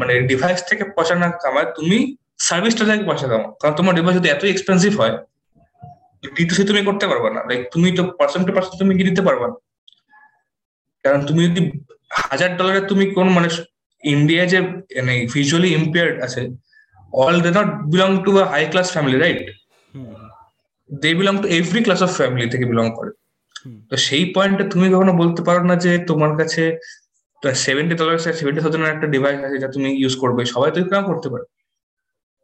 মানে ডিভাইস থেকে পয়সা না কামায় তুমি সার্ভিসটা থেকে পয়সা কামাও কারণ তোমার ডিভাইস যদি এত এক্সপেন্সিভ হয় ডিটুসি তুমি করতে পারবা না। লাইক তুমি তো পার্সেন্ট টু পার্সেন্ট তুমি দিতে পারবা না? কারণ তুমি যদি হাজার ডলারে তুমি কোন মানে ইন্ডিয়া যে মানে ভিজুয়ালি ইম্পেয়ার্ড আছে all they not belong to a high class family right they belong to every class of family থেকে বিলং করে। তো সেই পয়েন্টে তুমি কখনো বলতে পারো না যে তোমার কাছে সেভেন্টি ডলার সেভেন্টি থাউজেন্ড একটা ডিভাইস আছে যা তুমি ইউজ করবে? সবাই তো কাম করতে পারে।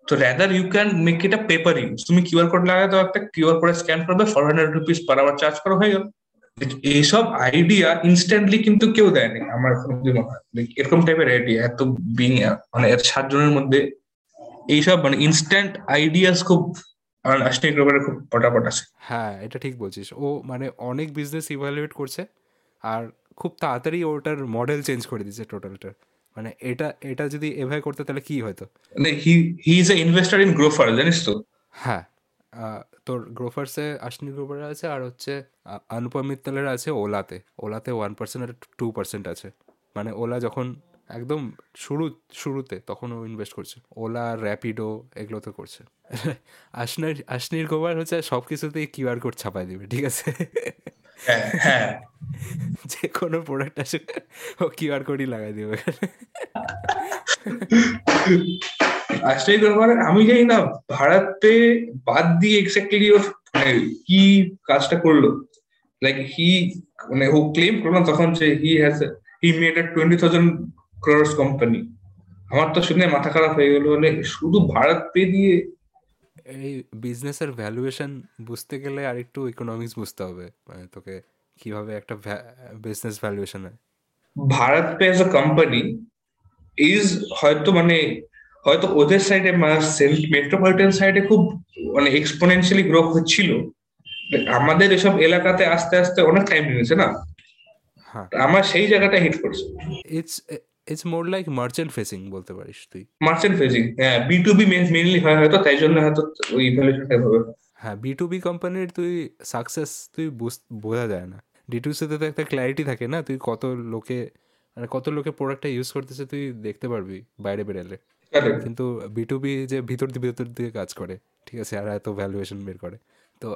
তো rather you can make it a paper use তুমি কিউআর কোড লাগাই দাও একটা কিউআর কোডে স্ক্যান করবে four hundred rupees per hour charge করা হয়ে গেল। এইসব আইডিয়া ইনস্ট্যান্টলি কিন্তু কেউ দেয়নি আমার এখন মনে হয়। এরকম টাইপের আইডিয়া এত বিং মানে এর সাতজনের মধ্যে। এইসব মানে ইনস্ট্যান্ট আইডিয়াস খুব আমার আশনিক রোবারের খুব পটাপট আছে। হ্যাঁ এটা ঠিক বলছিস। ও মানে অনেক বিজনেস ইভ্যালুয়েট করছে আর খুব তাড়াতাড়ি ওটার মডেল চেঞ্জ করে দিচ্ছে টোটালটা মানে এটা এটা যদি এভাবে করতে তাহলে কি হয়তো? মানে he he is a investor in Grofer জানিস তো? হ্যাঁ তোর গ্রোফার্সে আশনি গ্রোফার আছে আর হচ্ছে অনুপম মিত্তলের আছে ওলাতে ওলাতে ওয়ান পার্সেন্ট আর টু পার্সেন্ট আছে। মানে ওলা যখন একদম শুরু শুরুতে তখন ও ইনভেস্ট করছে। ওলা র্যাপিডো এগুলো তো করছে। আশনির আশনির গোবার হচ্ছে সব কিছুতেই কিউআর কোড ছাপাই দিবে ঠিক আছে? হ্যাঁ, যে কোনো প্রোডাক্ট আসে ও কিউআর কোডই লাগাই দিবে আশ্রয় করবার আমি জানি না ভারতে বাদ দিয়ে এক্স্যাক্টলি ওর মানে কি কাজটা করল? লাইক হি মানে ও ক্লেম করল তখন যে he has he made a twenty thousand crores company. আমার তো শুনে মাথা খারাপ হয়ে গেল মানে শুধু ভারত পে দিয়ে এই বিজনেসের ভ্যালুয়েশন বুঝতে গেলে আর একটু ইকোনমিক্স বুঝতে হবে। মানে তোকে কীভাবে একটা বিজনেস ভ্যালুয়েশন হয়। BharatPe as a company is হয়তো মানে হয়তো ওদের সাইডে সেন্ট মেট্রোপলিটন সাইডে খুব মানে এক্সপোনেনশিয়ালি গ্রো হচ্ছিল। আমাদের এসব এলাকাতে আস্তে আস্তে অনেক টাইম নিয়েছে না? হ্যাঁ। আমার সেই জায়গাটা হিট করছে। It's it's more like merchant facing বলতে পারিস তুই। মার্চেন্ট ফেজিং হ্যাঁ বি টু বি মেনলি হয় হয়তো তাই জন্য হয়তো ওই ভ্যালুয়েশনটা হবে। হ্যাঁ বি টু বি কোম্পানির তুই সাকসেস তুই বোঝা যায় না। ডি টু সিতে তো একটা ক্ল্যারিটি থাকে না তুই কত লোকে মানে কত লোকে প্রোডাক্টটা ইউজ করতেছে তুই দেখতে পারবি বাইরে বেরোলে। কিন্তু বি টু বি যে ভিতর দিয়ে ভিতর দিয়ে কাজ করে ঠিক আছে আর এত ভ্যালুয়েশন বের করে। তো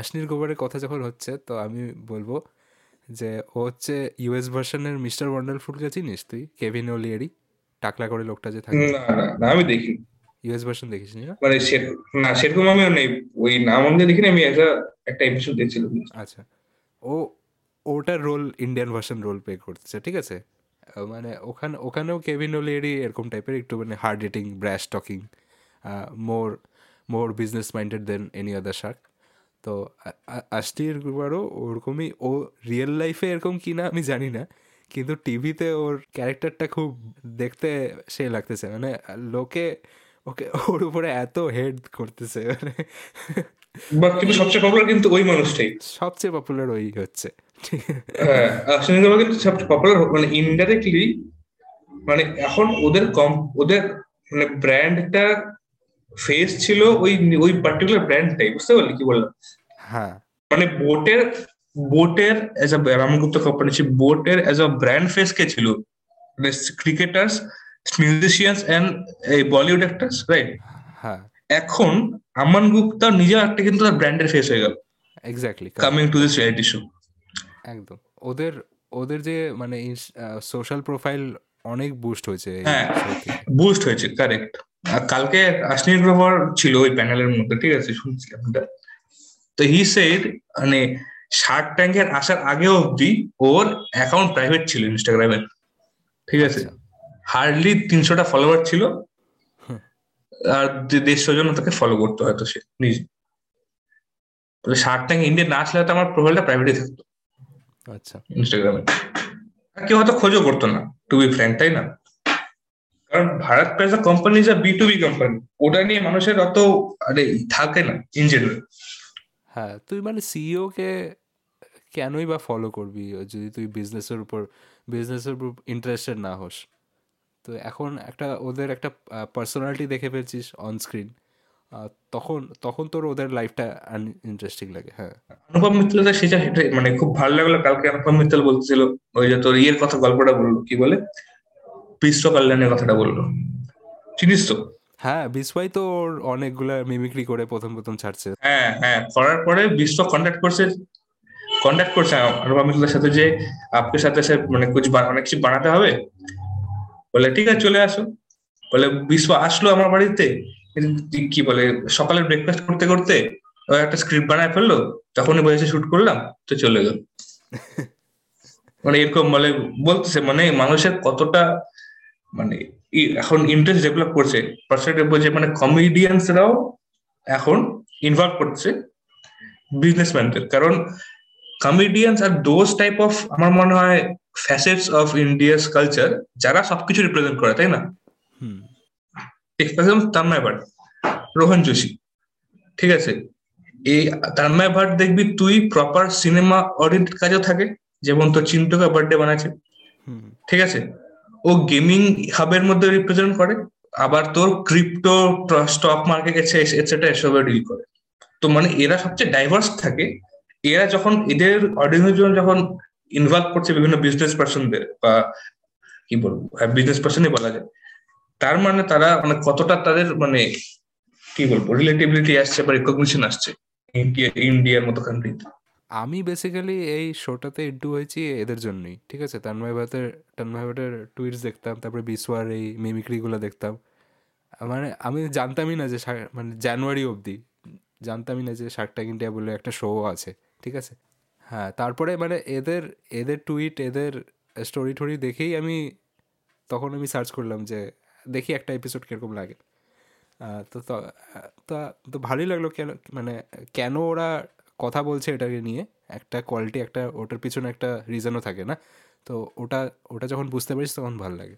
আশনির গোবরের কথা যখন হচ্ছে তো আমি বলব যে ও হচ্ছে ইউএস ভার্সনের মিস্টার ওয়ান্ডারফুলকে চিনিস তুই? কেভিন ওলিয়ারি টাকলা করে লোকটা যে থাকে। না না আমি দেখি। ইউএস ভার্সন দেখিস নি? মানে না সেরকম আমিও নেই। ওই নাম অনুযায়ী দেখিনি আমি একটা একটা এপিসোড দেখছিলাম। আচ্ছা। ও ওটার role Indian version role play করতেছে ঠিক আছে? মানে ওখানে ওখানেও কেভিন ওলিয়ারি এরকম টাইপের একটু মানে hard hitting brash talking more more business minded then any other shark তো আষ্টির গুবারও ওরকমই ও রিয়েল লাইফে এরকম কি না আমি জানি না কিন্তু টিভিতে ওর ক্যারেক্টারটা খুব দেখতে সে লাগতেছে মানে লোকে ওকে ওর উপরে এত হেড করতেছে মানে বাট কিন্তু সবচেয়ে পপুলার কিন্তু ওই মানুষটাই। সবচেয়ে পপুলার ওই হচ্ছে। হ্যাঁ কিন্তু সবচেয়ে পপুলার মানে ইনডাইরেক্টলি মানে এখন ওদের কম ওদের মানে ব্র্যান্ডটা ফেস ছিল ওই ওই পার্টিকুলার ব্র্যান্ডটাই বুঝতে পারলি কি বললাম? হ্যাঁ। মানে বোটের বোটের এজ আ রামগুপ্ত কোম্পানি ছিল বোটের এজ আ ব্র্যান্ড ফেস কে ছিল। মানে ক্রিকেটার্স মিউজিশিয়ানস এন্ড এই বলিউড অ্যাক্টার্স রাইট হ্যাঁ। এখন আমান গুপ্তা নিজে একটা কিন্তু তার ব্র্যান্ডের ফেস হয়ে গেল। Exactly coming to this reality show একদম। ওদের ওদের যে মানে সোশ্যাল প্রোফাইল অনেক বুস্ট হয়েছে হ্যাঁ। বুস্ট হয়েছে কারেক্ট কালকে আশ্বিনী গ্রোভার ছিল ওই প্যানেলের মধ্যে ঠিক আছে শুনছিলাম তো হি সেড মানে শার্ক ট্যাঙ্কের আসার আগে অবধি ওর অ্যাকাউন্ট প্রাইভেট ছিল ইনস্টাগ্রামে ঠিক আছে। আচ্ছা। হার্ডলি তিনশোটা ফলোয়ার ছিল। আর দেড়শো জন তাকে ফলো করতো হয়তো সে নিজে। শার্ক ট্যাঙ্ক ইন্ডিয়া না আসলে আমার প্রোফাইলটা প্রাইভেটই থাকতো। আচ্ছা। ইনস্টাগ্রামে আর কেউ হয়তো খোঁজও করতো না টু বি ফ্র্যাঙ্ক তাই না? কারণ ভারত প্রেস কোম্পানি যা বি টু বি কোম্পানি ওটা নিয়ে মানুষের অত আরে থাকে না ইন জেনারেল হ্যাঁ তুই মানে সিইও কে কেনই বা ফলো করবি যদি তুই বিজনেসের উপর বিজনেসের উপর ইন্টারেস্টেড না হোস? তো এখন একটা ওদের একটা পার্সোনালিটি দেখে ফেলছিস অন স্ক্রিন তখন তখন তোর ওদের লাইফটা ইন্টারেস্টিং লাগে হ্যাঁ। অনুপম মিত্তল সেটা মানে খুব ভালো লাগল কালকে অনুপম মিত্তল বলছিল ওই যে তোর ইয়ের কথা গল্পটা বলল কি বলে? বিশ্ব কল্যাণের কথাটা বলল। চিনিস তো? হ্যাঁ বিসওয়াই তো ওর অনেকগুলা মিমিক্রি করে প্রথম প্রথম ছাড়ছে। হ্যাঁ হ্যাঁ করার পরে বিশ্ব কন্ট্যাক্ট করছে কন্ট্যাক্ট করছে মিত্তলের সাথে যে আপনার সাথে সে মানে কুছ অনেক কিছু বানাতে হবে বলে ঠিক আছে চলে আসো। বলে বিশ্ব আসলো আমার বাড়িতে কি বলে সকালে ব্রেকফাস্ট করতে করতে একটা স্ক্রিপ্ট বানায় ফেলল তখনই বলেছে শুট করলাম তো চলে গেল। মানে এরকম মানে বলতেছে মানে মানুষের কতটা মানে এখন ইন্টারেস্ট ডেভেলপ করছে পার্সেন্টেজ যে মানে কমেডিয়ানসরাও এখন ইনভলভ করছে বিজনেসম্যানদের কারণ কমেডিয়ানস আর দোজ টাইপ অফ আমার মনে হয় ফ্যাসেটস অফ ইন্ডিয়াস কালচার যারা সবকিছু রিপ্রেজেন্ট করে তাই না? হুম। এক্সপ্রেশন তন্ময় ভাট রোহন যোশী ঠিক আছে? এই তন্ময় ভাট দেখবি তুই প্রপার সিনেমা অডিয়েন্টেড কাজও থাকে যেমন তোর চিন্টুকা বার্থডে বানাচ্ছে হুম। ঠিক আছে? ও গেমিং হাবের মধ্যে রিপ্রেজেন্ট করে, আবার তোর ক্রিপ্টো স্টক মার্কেট এটসেট্রা এসবে ডিল করে। তো মানে এরা সবচেয়ে ডাইভার্স থাকে। এরা যখন এদের অডিয়েন্সের জন্য যখন ইনভলভ করছে বিভিন্ন বিজনেস পার্সনদের বা কি বলব বিজনেস পার্সনই বলা যায়, তার মানে তারা মানে কতটা তাদের মানে কি বলব রিলেটিভিলিটি আসছে বা রিকগনিশন আসছে ইন্ডিয়ার মতো কান্ট্রিতে আমি বেসিক্যালি এই শোটাতে ইন্টু হয়েছি এদের জন্যই, ঠিক আছে? তন্ময় ভাতের তন্ময় ভাতের টুইটস দেখতাম, তারপরে বিসওয়ার এই মিমিক্রিগুলো দেখতাম। মানে আমি জানতামই না যে মানে জানুয়ারি অবধি, জানতামই না যে শার্ক ইন্ডিয়া বলে একটা শো আছে, ঠিক আছে? হ্যাঁ তারপরে মানে এদের এদের টুইট এদের স্টোরি টোরি দেখেই আমি তখন আমি সার্চ করলাম যে দেখি একটা এপিসোড কীরকম লাগে। তো তো ভালোই লাগল কেন মানে কেন ওরা কথা বলছে এটাকে নিয়ে, একটা কোয়ালিটি একটা ওটার পিছনে একটা রিজনও থাকে না। তো ওটা ওটা যখন বুঝতে পারিস তখন ভালো লাগে।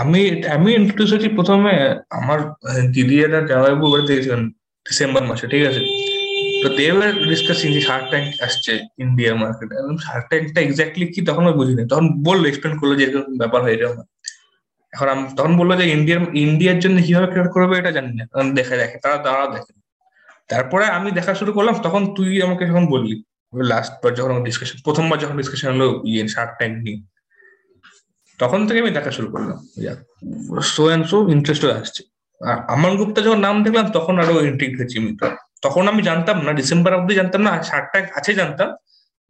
আমি আমি ইন্ট্রোডিউস হচ্ছি প্রথমে, আমার দিদি একটা জামাইবু বাড়িতে গেছিলেন ডিসেম্বর মাসে, ঠিক আছে? তো দে ওয়ার ডিসকাসিং যে শার্ক ট্যাঙ্ক আসছে ইন্ডিয়া মার্কেটে শার্ক ট্যাঙ্কটা এক্স্যাক্টলি কি তখন আমি বুঝিনি। তখন বলল এক্সপ্লেন করল যে এরকম ব্যাপার হয়ে যাবে এখন আমি, তখন বলল যে ইন্ডিয়ার ইন্ডিয়ার জন্য কীভাবে ক্রিয়েট করবে এটা জানি না। দেখে দেখে তারা তারা দেখে। তারপরে আমি দেখা শুরু করলাম, তখন তুই আমাকে যখন বললি লাস্ট বার যখন ডিসকাশন প্রথমবার যখন ডিসকাশন হলো ইয়ে শার্ক ট্যাঙ্ক নিয়ে, তখন থেকে আমি দেখা শুরু করলাম। সো অ্যান্ড সো ইন্টারেস্ট আসছে। আর আমার গুপ্তা যখন নাম দেখলাম, তখন আরও ইন্ট্রিক্ট হয়েছি আমি তখন আমি জানতাম না ডিসেম্বর অব্দি জানতাম না শার্ক ট্যাঙ্ক আছে জানতাম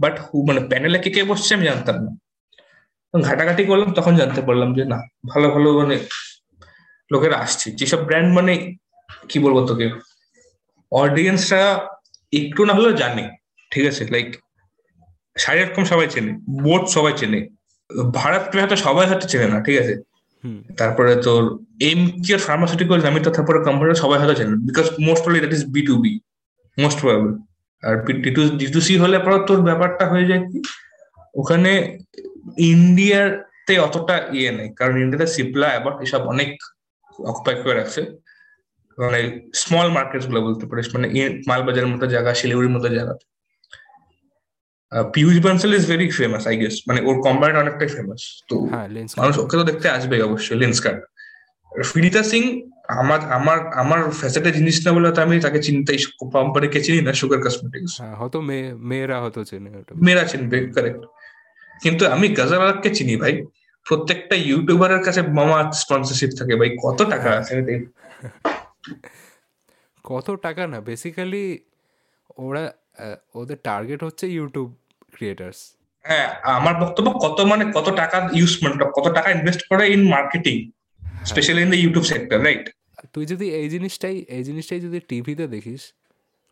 বাট মানে প্যানেলে কে কে বসছে আমি জানতাম না। ঘাটাঘাটি করলাম, তখন জানতে পারলাম যে না, ভালো ভালো মানে লোকেরা আসছে। যেসব ব্র্যান্ড মানে কি বলব তোকে? অডিয়েন্সরা একটু না হলেও জানে ঠিক আছে? লাইক শাড়ি কম সবাই চেনে বোট সবাই চেনে। ভারত হয়তো সবাই হয়তো চেনে না ঠিক আছে? তারপরে তোর এম কিউর ফার্মাসিউটিক্যাল আমি তো তারপরে কোম্পানি সবাই হয়তো চেনে because most probably that is B to B most probably R D to C হলে পরে তোর ব্যাপারটা হয়ে যায় কি ওখানে ইন্ডিয়াতে অতটা ইয়ে নেই কারণ ইন্ডিয়াতে সিপলা অ্যাবার্ট এসব অনেক অকুপাই করে রাখছে। মানে স্মল মার্কেটগুলো বলতে পারিস মানে মালবাজারের মতো জায়গা শিলিগুড়ির মতো জায়গা। Piyush Bansal is very famous I guess মানে ওর কম্বাইন্ড অনেকটাই ফেমাস তো হ্যাঁ, মানুষ ওকে তো দেখতে আসবে অবশ্যই লেন্স কার্ড ফিরিতা সিং আমার আমার আমার ফ্যাসেটে জিনিস না বলে আমি তাকে চিনতে কোম্পানিকে চিনি না সুগার কসমেটিক্স হ্যাঁ হয়তো মেয়েরা হয়তো চেনে মেয়েরা চিনবে কারেক্ট কিন্তু আমি গজালাকে চিনি ভাই। প্রত্যেকটা ইউটিউবারের কাছে মামা স্পন্সরশিপ থাকে ভাই। কত টাকা আছে কত টাকা না? বেসিক্যালি ওরা ওদের টার্গেট হচ্ছে ইউটিউব ক্রিয়েটার্স হ্যাঁ আমার বক্তব্য কত মানে কত টাকা ইউজ মানে কত টাকা ইনভেস্ট করে in marketing specially in the YouTube sector right তুই যদি এই জিনিসটাই এই জিনিসটাই যদি টিভিতে দেখিস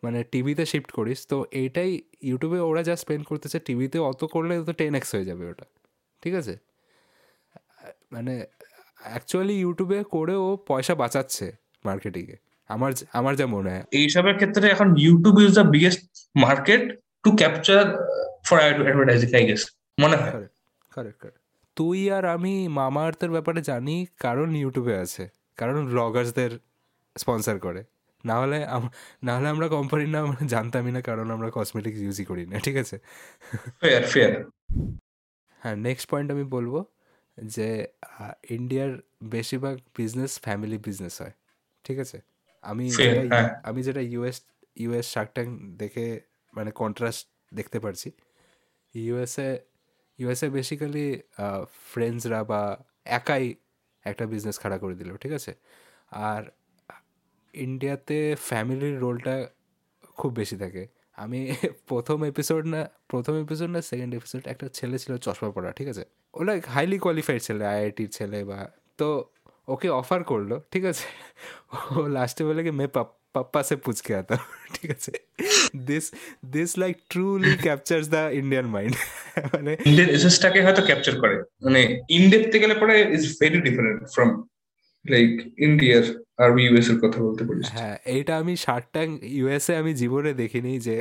মানে টিভিতে শিফট করিস তো এইটাই ইউটিউবে ওরা যা স্পেন্ড করতেছে টিভিতে অত করলে তো টেন এক্স হয়ে যাবে ওটা ঠিক আছে? মানে অ্যাকচুয়ালি ইউটিউবে করেও পয়সা বাঁচাচ্ছে। মার্কেটিংয়ে আমার আমার যা মনে হয়। এইসবের ক্ষেত্রে এখন YouTube is the biggest market to capture for advertising I guess মনে হয়। কারেক্ট তুই আর আমি মামা আর্থের ব্যাপারে জানি কারণ ইউটিউবে আছে। কারণ ব্লগার্সদের স্পন্সর করে। না হলে না হলে আমরা কোম্পানির নাম জানতামই না কারণ আমরা কসমেটিক্স ইউজই করি না ঠিক আছে? ফেয়ার ফেয়ার হ্যাঁ নেক্সট পয়েন্ট আমি বলব যে ইন্ডিয়ার বেশিরভাগ বিজনেস ফ্যামিলি বিজনেস হয়। ঠিক আছে? আমি হ্যাঁ। আমি যেটা ইউএস ইউএস শার্ক ট্যাঙ্ক দেখে মানে কন্ট্রাস্ট দেখতে পারছি। ইউএসএ ইউএসএ বেসিক্যালি ফ্রেন্ডসরা বা একাই একটা বিজনেস খাড়া করে দিল ঠিক আছে? আর ইন্ডিয়াতে ফ্যামিলির রোলটা খুব বেশি থাকে। আমি প্রথম এপিসোড না প্রথম এপিসোড না সেকেন্ড এপিসোড একটা ছেলে ছিল চশমা পড়া ঠিক আছে? ও লাইক হাইলি কোয়ালিফাইড ছেলে আইআইটির ছেলে বা তো ওকে অফার করল, ঠিক আছে? ও লাস্টে বলে কি মে পাপ্পা সে পুচকে আতা। ঠিক আছে? This this like truly captures the Indian mind মানে ইন্ডিয়ান এসেসটাকে হয়তো ক্যাপচার করে। মানে ইনডেপথে গেলে পরে is very different from like ইন্ডিয়ার আর ইউএস এর কথা বলতে পারিস হ্যাঁ এইটা আমি শার্ক ট্যাঙ্ক ইউএসএ আমি জীবনে দেখিনি যে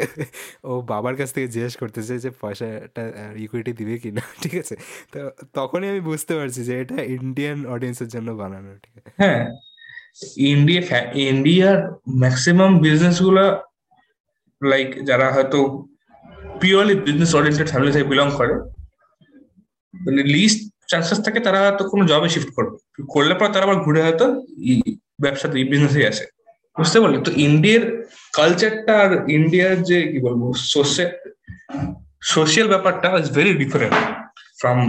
ও বাবার কাছ থেকে জিজ্ঞেস করতেছে যে পয়সাটা ইকুইটি দিবে কি না ঠিক আছে? তো তখনই আমি বুঝতে পারছি যে এটা ইন্ডিয়ান অডিয়েন্সের জন্য বানানো ঠিক আছে? হ্যাঁ ইন্ডিয়া ইন্ডিয়ার ম্যাক্সিমাম বিজনেসগুলো লাইক যারা হয়তো পিওরলি বিজনেস ওরিয়েন্টেড ফ্যামিলি থেকে বিলং করে মানে লিস্ট চান্সেস থাকে তারা হয়তো কোনো জবে শিফট করবে। করলে পর তারা আবার ঘুরে হয়তো ব্যবসাতে বিজনেসে আসে। বুঝতে পারলি? তো ইন্ডিয়ার কালচারটা আর ইন্ডিয়ার যে, কি বলব সোশ্যাল ব্যাপারটা is very different from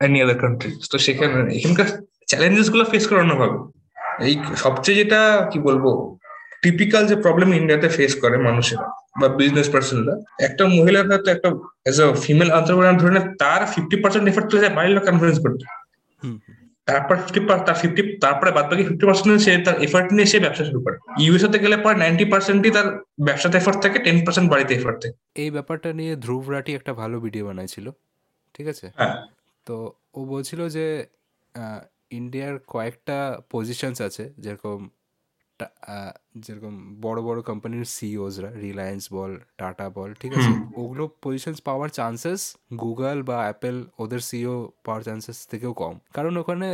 any other country তো সেখানে, এখানকার চ্যালেঞ্জেসগুলো ফেস করে অন্যভাবে। এই সবচেয়ে যেটা, কি বলব টিপিক্যাল যে প্রবলেম ইন্ডিয়াতে ফেস করে মানুষেরা বা বিজনেস পার্সনরা একটা মহিলার হয়তো একটা এজ আ ফিমেল অন্টারপ্রেনার ধরে তার ফিফটি পার্সেন্ট এফার্ট তুলে যায় বাড়ির লোক কনফারেন্স করতে। তারপর ফিফটি তার ফিফটি তারপরে বাদ বাকি ফিফটি পার্সেন্ট সে তার এফার্ট নিয়ে সে ব্যবসা শুরু করে। ইউএসএ তে গেলে পরে নাইনটি পার্সেন্টই তার ব্যবসাতে এফার্ট থাকে টেন পার্সেন্ট বাড়িতে এফার্ট থাকে। এই ব্যাপারটা নিয়ে ধ্রুব রাটি একটা ভালো ভিডিও বানাইছিল ঠিক আছে? হ্যাঁ। তো ও বলছিল যে ইন্ডিয়ার কয়েকটা পজিশনস আছে যেরকম যেরকম বড় বড় কোম্পানির সিইওসরা রিলায়েন্স বল টাটা বল ঠিক আছে? ওগুলো পজিশনস পাওয়ার চান্সেস গুগল বা অ্যাপেল ওদের সিইও পাওয়ার চান্সেস থেকেও কম। কারণ ওখানে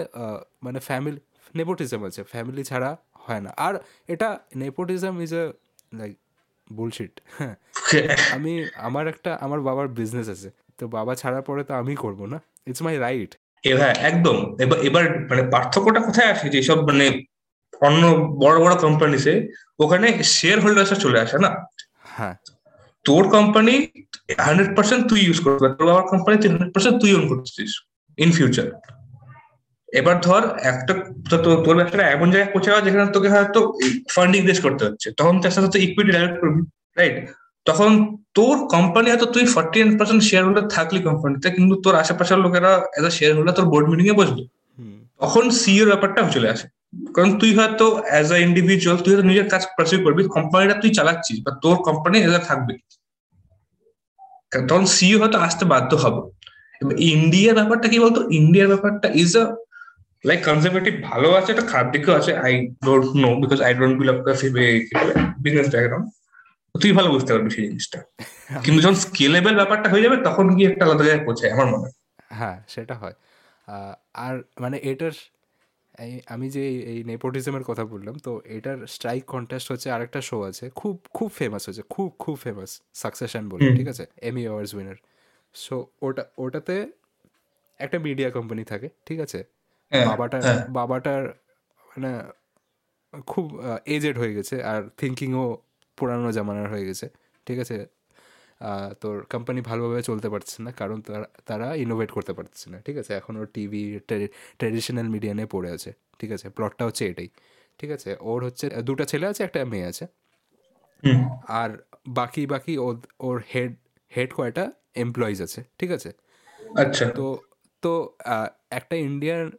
মানে ফ্যামিলি নেপোটিজম আছে। ফ্যামিলি ছাড়া হয় না। আর এটা nepotism is a like bullshit হ্যাঁ। আমি আমার একটা আমার বাবার বিজনেস আছে। তো বাবা ছাড়ার পরে তো আমি করব না। ইটস মাই রাইট হ্যাঁ একদম। এবার এবার মানে পার্থক্যটা কোথায় আসে? যেসব মানে অন্য বড় বড় কোম্পানিতে ওখানে শেয়ার হোল্ডার্সরা চলে আসে না? হ্যাঁ। তোর কোম্পানি হান্ড্রেড পার্সেন্ট তুই ইউজ করতে তোর বাবার কোম্পানি তুই হান্ড্রেড পার্সেন্ট তুই ওন করছিস ইন ফিউচার এবার ধর একটা তোর ব্যবসাটা এমন জায়গায় পৌঁছে যাওয়া যেখানে তোকে হয়তো ফান্ডিং রেজ করতে হচ্ছে তখন তার সাথে তো ইকুইটি ডাইরেক্ট করবি রাইট তখন তোর কোম্পানি হয়তো তুই ফর্টি পার্সেন্ট শেয়ার হোল্ডার থাকলি কোম্পানিতে কিন্তু তোর আশেপাশের লোকেরা এজ আ শেয়ার হোল্ডার তোর বোর্ড মিটিং এ বসবে। তখন সিইওর ব্যাপারটা চলে আসে। কারণ তুই হয়তো অ্যাজ আ ইন্ডিভিজুয়াল তুই হয়তো নিজের কাজ পারসিউ করবি কোম্পানিটা তুই চালাচ্ছিস বা তোর কোম্পানি এজ থাকবে। তখন সিইও হয়তো আসতে বাধ্য হবে। ইন্ডিয়ার ব্যাপারটা কি বলতো? ইন্ডিয়ার ব্যাপারটা ইজ আ লাইক কনজারভেটিভ ভালো আছে একটা খারাপ দিকেও আছে I don't know because I don't believe business background তুই ভালো বুঝতে পারবি সেই জিনিসটা। কিন্তু যখন স্কেলেবল ব্যাপারটা হয়ে যাবে তখন গিয়ে একটা আলাদা জায়গায় পৌঁছায় আমার মনে হয়। হ্যাঁ সেটা হয়। আর মানে এটার আমি যে এই- নেপোটিজমের কথা বললাম তো এটার স্ট্রাইক কন্টেস্ট হচ্ছে আরেকটা শো আছে খুব খুব ফেমাস হচ্ছে খুব খুব ফেমাস সাকসেশন বলে ঠিক আছে? এমি অ্যাওয়ার্ডস উইনার সো ওটা ওটাতে একটা মিডিয়া কোম্পানি থাকে ঠিক আছে? হ্যাঁ, বাবাটার হ্যাঁ। বাবাটার মানে খুব এজেড হয়ে গেছে আর থিঙ্কিংও পুরানো জামানার হয়ে গেছে ঠিক আছে? তোর কোম্পানি ভালোভাবে চলতে পারছে না কারণ তারা ইনোভেট করতে পারছে না ঠিক আছে? এখন ওর টিভি ট্র্যাডিশনাল মিডিয়া নিয়ে পড়ে আছে ঠিক আছে? প্লটটা হচ্ছে এটাই ঠিক আছে? ওর হচ্ছে দুটো ছেলে আছে একটা মেয়ে আছে। আর বাকি বাকি ওর- ওর হেড হেড কয়টা? এমপ্লয়িজ আছে ঠিক আছে? আচ্ছা। তো তো একটা ইন্ডিয়ান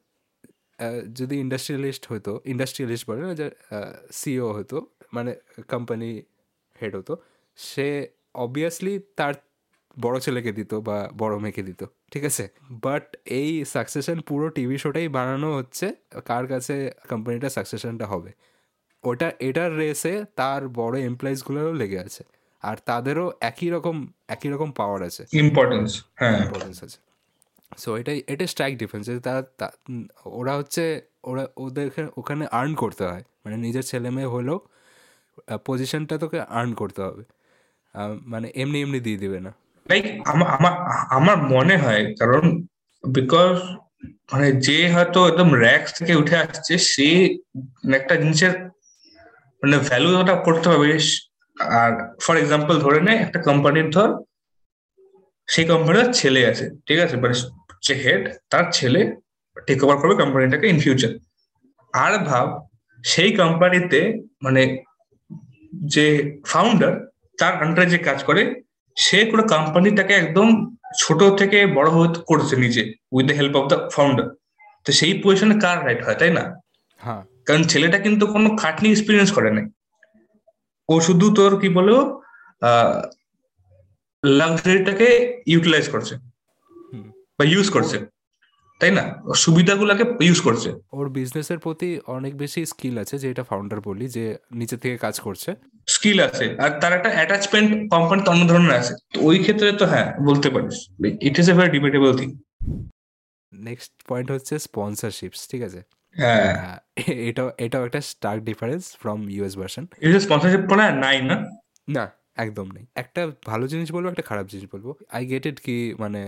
যদি ইন্ডাস্ট্রিয়ালিস্ট হতো ইন্ডাস্ট্রিয়ালিস্ট বলে না যে সিও হতো মানে কোম্পানি হেড হতো সে অবভিয়াসলি তার বড় ছেলেকে দিত বা বড় মেয়েকে দিত ঠিক আছে? বাট এই সাকসেশন পুরো টিভি শোটাই বানানো হচ্ছে কার কাছে কোম্পানিটা সাকসেশনটা হবে? ওটা এটার রেসে তার বড় এমপ্লয়িজগুলোরও লেগে আছে আর তাদেরও একই রকম একই রকম পাওয়ার আছে। ইম্পর্টেন্স হ্যাঁ। ইম্পর্টেন্স আছে। সো এটাই এটা স্ট্রাইক ডিফারেন্স তারা ওরা হচ্ছে ওরা ওদের ওখানে আর্ন করতে হয়। মানে নিজের ছেলে মেয়ে হলেও পজিশনটা তোকে আর্ন করতে হবে। মানে এমনি এমনি দিয়ে দিবে না। লাইক আমার আমার মনে হয়, কারণ বিকজ মানে যে হয়তো একদম র্যাক্স থেকে উঠে আসছে, সে একটা জিনিসের মানে ভ্যালু ওটা করতে হবে। আর ফর এক্সাম্পল ধরে নে, একটা কোম্পানির ধর, সেই কোম্পানির ছেলে আছে, ঠিক আছে? মানে যে হেড তার ছেলে টেক ওভার করবে কোম্পানিটাকে ইন ফিউচার আর ভাব, সেই কোম্পানিতে মানে যে ফাউন্ডার তার আন্ডারে যে কাজ করে সে পুরো কোম্পানিটাকে একদম ছোট থেকে বড় হতে করছে নিজে with the help of the founder তো সেই পজিশনে কার রাইট হয় তাই না? হ্যাঁ। কারণ ছেলেটা কিন্তু কোনো খাটনি এক্সপিরিয়েন্স করে নাই। ও শুধু তোর কি বলো লাক্সারিটাকে ইউটিলাইজ করছে বা ইউজ করছে। তাই না? সুবিধাগুলোকে ইউজ করছে। ওর বিজনেসের প্রতি অনেক বেশি স্কিল আছে যেটা ফাউন্ডার বলি যে নিচে থেকে কাজ করছে। স্কিল আছে। আর তার একটা অ্যাটাচমেন্ট কোম্পানিতে অন্য ধরনের আছে। তো ওই ক্ষেত্রে তো হ্যাঁ বলতে পারিস। It is a very debatable thing next point হচ্ছে স্পন্সরশিপস ঠিক আছে? হ্যাঁ। এটাও এটাও একটা stark difference from US version যে স্পন্সরশিপ পড়া নাই না? না একদম নেই। একটা ভালো জিনিস বলব একটা খারাপ জিনিস বলব। আই গেট ইট কি মানে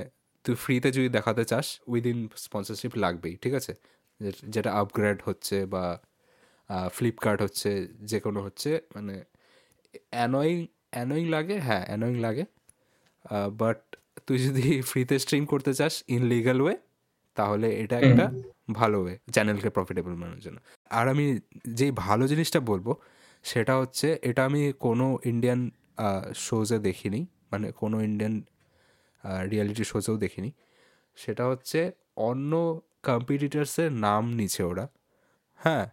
তুই ফ্রিতে যদি দেখাতে চাস উইদিন স্পন্সরশিপ লাগবেই ঠিক আছে? যেটা আপগ্রেড হচ্ছে বা ফ্লিপকার্ট হচ্ছে যে কোনো হচ্ছে মানে অ্যানোয়িং অ্যানোয়িং লাগে হ্যাঁ অ্যানোয়িং লাগে বাট তুই যদি ফ্রিতে স্ট্রিম করতে চাস ইন লিগাল ওয়ে তাহলে এটা একটা ভালো ওয়ে চ্যানেলকে প্রফিটেবল বানানোর জন্য। আর আমি যেই ভালো জিনিসটা বলব সেটা হচ্ছে এটা আমি কোনো ইন্ডিয়ান শোজে দেখিনি মানে কোনো ইন্ডিয়ান রিয়ালিটি শোজেও দেখিনি। সেটা হচ্ছে অন্য কম্পিটিটার্সের নাম নিচ্ছে ওরা। হ্যাঁ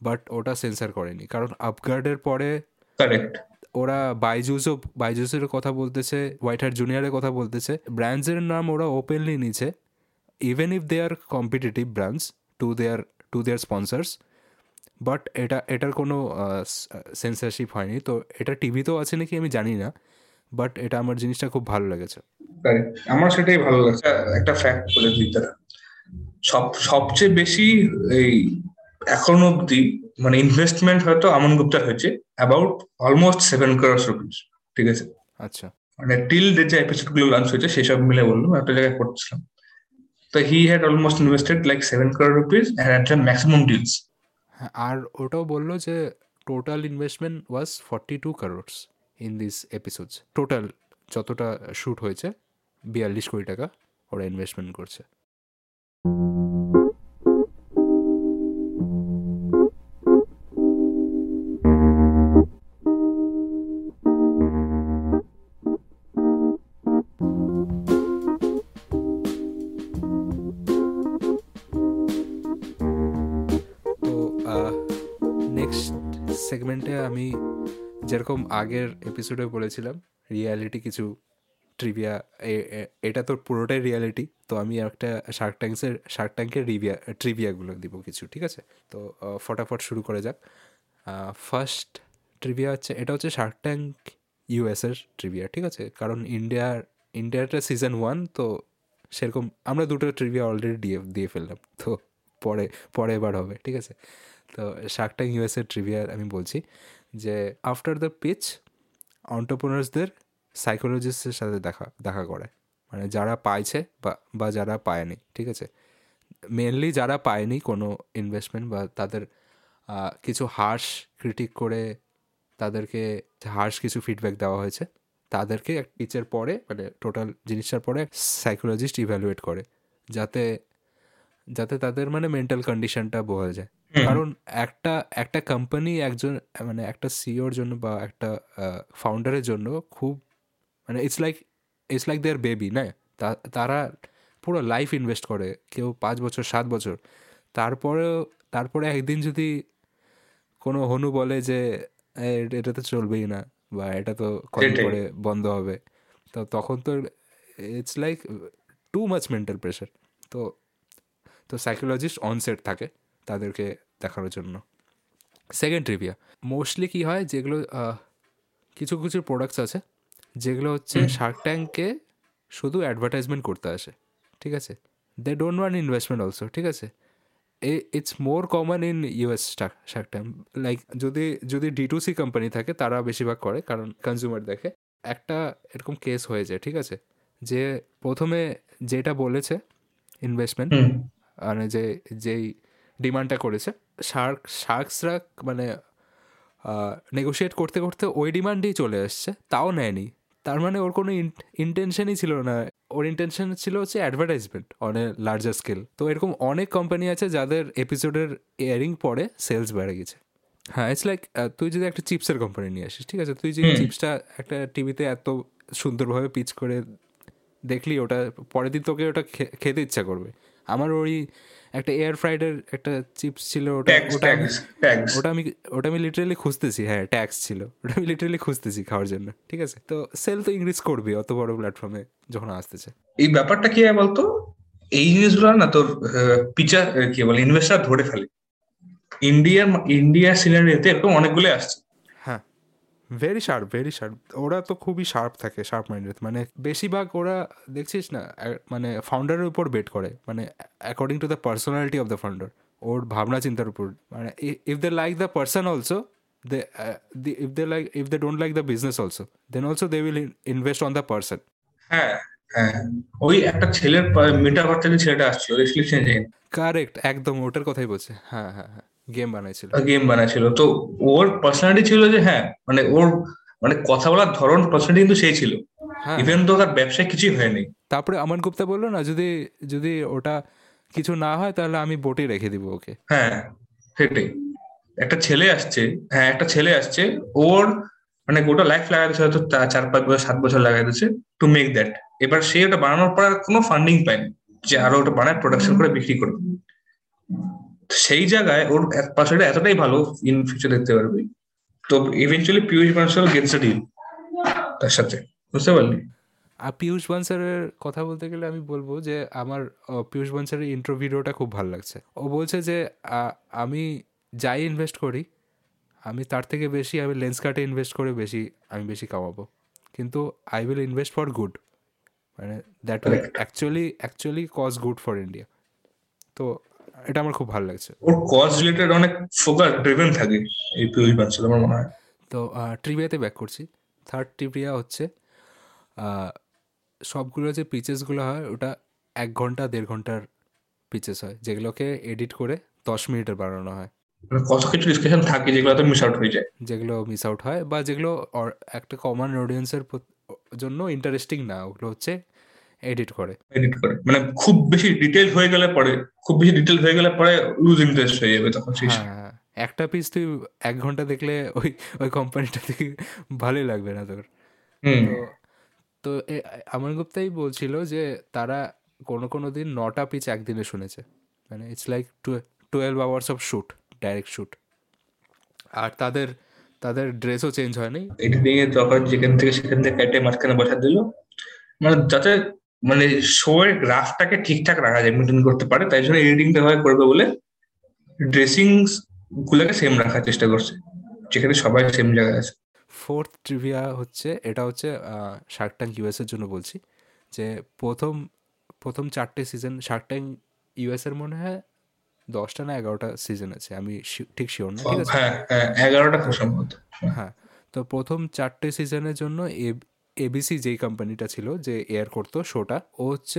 বাট ওটা সেন্সার করেনি। কারণ আপগার্ডের পরে কারেক্ট ওরা বাইজুসও বাইজুসের কথা বলতেছে হোয়াইট হার্ট জুনিয়রের কথা বলতেছে। ব্র্যান্ডসের নাম ওরা ওপেনলি নিচ্ছে even if they are competitive brands to their to their sponsors but এটা এটার কোনো সেন্সারশিপ হয়নি। তো এটা টিভিতেও আছে নাকি আমি জানি না। বাট এটা আমার জিনিসটা খুব ভালো লেগেছে। আমার সেটাই ভালো লাগছে। একটা ফ্যাক্ট বলে দিই তারা। সব সবচেয়ে বেশি এই এখন অব্দি মানে ইনভেস্টমেন্ট হয়তো আমন গুপ্তার হয়েছে about almost seven crores rupees ঠিক আছে? আচ্ছা। মানে টিল ডে যে এপিসোডগুলো লঞ্চ হয়েছে সেসব মিলে বললাম একটা জায়গায় করছিলাম তো he had almost invested like seven crore rupees and at the maximum deals আর ওটাও বলল যে total investment was forty two crores in this episodes total যতটা শ্যুট হয়েছে বিয়াল্লিশ কোটি টাকা ওরা ইনভেস্টমেন্ট করছে। আগের এপিসোডে বলেছিলাম রিয়ালিটি কিছু ট্রিভিয়া এটা তো পুরোটাই রিয়ালিটি তো আমি একটা শার্ক ট্যাঙ্কসের শার্ক ট্যাঙ্কের রিভিয়া ট্রিভিয়াগুলো দিব কিছু, ঠিক আছে? তো ফটাফট শুরু করে যাক। ফার্স্ট ট্রিভিয়া হচ্ছে, এটা হচ্ছে শার্ক ট্যাঙ্ক ইউএসের ট্রিভিয়া ঠিক আছে? কারণ ইন্ডিয়ার ইন্ডিয়াটা সিজন ওয়ান তো সেরকম আমরা দুটো ট্রিভিয়া অলরেডি দিয়ে দিয়ে ফেললাম, তো পরে পরে এবার হবে, ঠিক আছে? তো শার্ক ট্যাঙ্ক ইউএসের ট্রিভিয়া আমি বলছি। যে আফটার দ্য পিচ অন্টারপ্রনার্সদের সাইকোলজিস্টের সাথে দেখা দেখা করে। মানে যারা পাইছে বা বা যারা পায়নি, ঠিক আছে? মেনলি যারা পায়নি কোনো ইনভেস্টমেন্ট বা তাদের কিছু হার্শ ক্রিটিক করে তাদেরকে হার্শ কিছু ফিডব্যাক দেওয়া হয়েছে, তাদেরকে এক পিচের পরে মানে টোটাল জিনিসটার পরে সাইকোলজিস্ট ইভ্যালুয়েট করে, যাতে যাতে তাদের মানে মেন্টাল কন্ডিশনটা বোঝা যায়। কারণ একটা একটা কোম্পানি একজন মানে একটা সিওর জন্য বা একটা ফাউন্ডারের জন্য খুব মানে it's like it's like their baby না? তারা পুরো লাইফ ইনভেস্ট করে। কেউ পাঁচ বছর সাত বছর। তারপরেও তারপরে একদিন যদি কোনো হনু বলে যে "এ, এটা তো চলবেই না বা এটা তো কদিন। পরে বন্ধ হবে। তো তখন তো it's like too much mental pressure তো তো সাইকোলজিস্ট অনসেট থাকে। তাদেরকে দেখানোর জন্য। সেকেন্ড রিভিয়া মোস্টলি কি হয় যেগুলো কিছু কিছু প্রোডাক্টস আছে যেগুলো হচ্ছে শার্ক ট্যাঙ্ককে শুধু অ্যাডভার্টাইজমেন্ট করতে আসে ঠিক আছে? They don't want investment also ঠিক আছে? এ it's more common in US shark tank like যদি যদি ডি টু সি কোম্পানি থাকে তারা বেশিরভাগ করে কারণ কনজিউমার দেখে। একটা এরকম কেস হয়ে যায় ঠিক আছে? যে প্রথমে যেটা বলেছে ইনভেস্টমেন্ট মানে যে যেই ডিমান্ডটা করেছে। শার্ক শার্কসরা মানে নেগোশিয়েট করতে করতে ওই ডিমান্ডেই চলে আসছে তাও নেয়নি। তার মানে ওর কোনো ইন্টেনশনই ছিল না। ওর ইন্টেনশন ছিল হচ্ছে advertisement on a larger scale তো এরকম অনেক কোম্পানি আছে যাদের এপিসোডের এয়ারিং পরে সেলস বেড়ে গেছে। হ্যাঁ ইটস লাইক তুই যদি একটা চিপসের কোম্পানি নিয়ে আসিস ঠিক আছে? তুই যে চিপসটা একটা টিভিতে এত সুন্দরভাবে পিচ করে দেখলি ওটা পরের দিন তোকে ওটা খে- খেতে ইচ্ছা করবে। আমার ওই একটা এয়ার ফ্রাইডের একটা চিপস ছিল ওটা ওটা আমি- ওটা আমি ওটা আমি লিটারালি খুঁজতেছি হ্যাঁ ট্যাক্স ছিল। ওটা আমি লিটারালি খুঁজতেছি খাওয়ার জন্য ঠিক আছে? তো সেল তো ইংলিশ করবে অত বড় প্ল্যাটফর্মে যখন আসতেছে। এই ব্যাপারটা কি বলতো? এই জিনিসগুলো না তোর পিচার কি বলে ইনভেস্টার ধরে ফেলে। ইন্ডিয়ার ইন্ডিয়ার সিনারিতে এরকম অনেকগুলো আসছে। ভেরি শার্প ভেরি শার্প ওরা তো খুবই শার্প থাকে শার্প মাইন্ডেড মানে বেশিরভাগ ওরা দেখছিস না? মানে ফাউন্ডারের উপর বেট করে। মানে according to the personality of the founder ওর ভাবনা চিন্তার উপর। মানে if they like the person also they if they like if they don't like the business also then also they will invest on the person হ্যাঁ হ্যাঁ। ওই একটা ছেলের পা- মেটা বাচ্চা ছেলেটা আসছিল কারেক্ট একদম ওটার কথাই বলছে। হ্যাঁ হ্যাঁ হ্যাঁ। গেম বানাইছিল। গেম বানাইছিল। তো ওর পার্সোনালিটি ছিল যে হ্যাঁ মানে ওর মানে কথা বলার ধরন পার্সোনালিটি কিন্তু সেই ছিল। হ্যাঁ। ইভেন তো তার ব্যবসায় কিছুই হয়নি। তারপরে আমান গুপ্তা বলল না যদি যদি ওটা কিছু না হয় তাহলে আমি বোটে রেখে দিব ওকে। হ্যাঁ সেটাই। একটা ছেলে আসছে হ্যাঁ একটা ছেলে আসছে ওর মানে গোটা লাইফ লাগাইছে হয়তো চার পাঁচ বছর সাত বছর লাগাইছে টু মেক দ্যাট এবার সে ওটা বানানোর পর কোনো ফান্ডিং পায়নি যে আরও ওটা বানায় প্রোডাকশন করে বিক্রি করবে। সেই জায়গায় ওর পাশে এতটাই ভালো ইন ফিউচার দেখতে পারবি। তো eventually Piyush Bansal gets deal তার সাথে। বুঝতে পারলি? আর পিয়ুষ বানসারের কথা বলতে গেলে আমি বলব যে আমার পিয়ুষ বানসারের ইন্ট্রো ভিডিওটা খুব ভালো লাগছে। ও বলছে যে আমি যাই ইনভেস্ট করি আমি তার থেকে বেশি আমি লেন্স কার্টে ইনভেস্ট করে বেশি আমি বেশি কামাবো। কিন্তু I will invest for good মানে that will actually actually cause good for India তো এটা আমার খুব ভালো লাগছে। ওর কজ রিলেটেড অনেক ফোকাস ড্রিভেন থাকে এই পিউষ বানসাল আমার মনে হয়। তো ট্রিভিয়াতে ব্যাক করছি। থার্ড ট্রিভিয়া হচ্ছে সবগুলো যে পিচেসগুলো হয় ওটা এক ঘণ্টা দেড় ঘণ্টার পিচেস হয় যেগুলোকে এডিট করে দশ মিনিটের বানানো হয়। মানে কত কিছু ডিসকাশন থাকে যেগুলো তো মিস আউট হয়ে যায়। যেগুলো মিস আউট হয় বা যেগুলো একটা কমন অডিয়েন্সের জন্য ইন্টারেস্টিং না ওগুলো হচ্ছে এডিট করে। এডিট করে। মানে খুব বেশি ডিটেল হয়ে গেলে পরে খুব বেশি ডিটেল হয়ে গেলে পরে লুজ ইন্টারেস্ট হয়ে যাবে তখন সেই হ্যাঁ হ্যাঁ। একটা পিস তুই এক ঘণ্টা দেখলে ওই ওই কোম্পানিটা থেকে ভালোই লাগবে না তোর? তো আমার গুপ্তাই বলছিল যে তারা কোনো কোনো দিন নটা পিচ একদিনে শুনেছে। মানে it's like twelve hours of shoot direct shoot আর তাদের তাদের ড্রেসও চেঞ্জ হয়নি। এডিটিং এর দরকার যেখান থেকে সেখান থেকে কেটে মাঝখানে বসা দিল। মানে যাতে মানে শো এর গ্রাফটাকে ঠিকঠাক রাখা যায় মেনটেন করতে পারে। তাই জন্য এডিটিংটা ভাবে করবে বলে ড্রেসিং গুলোকে সেম রাখার চেষ্টা করছে যেখানে সবাই সেম জায়গায় আছে। ফোর্থ ট্রিভিয়া হচ্ছে এটা হচ্ছে শার্ক ট্যাঙ্ক ইউএসের জন্য বলছি যে প্রথম প্রথম চারটে সিজন শার্ক ট্যাঙ্ক ইউএস এর মনে হয় দশটা না এগারোটা সিজন আছে আমি ঠিক শিওর না ঠিক আছে? হ্যাঁ হ্যাঁ এগারোটা খুব সম্ভবত হ্যাঁ তো প্রথম চারটে সিজনের জন্য এবিসি যেই কোম্পানিটা ছিল যে এয়ার করতো শোটা ও হচ্ছে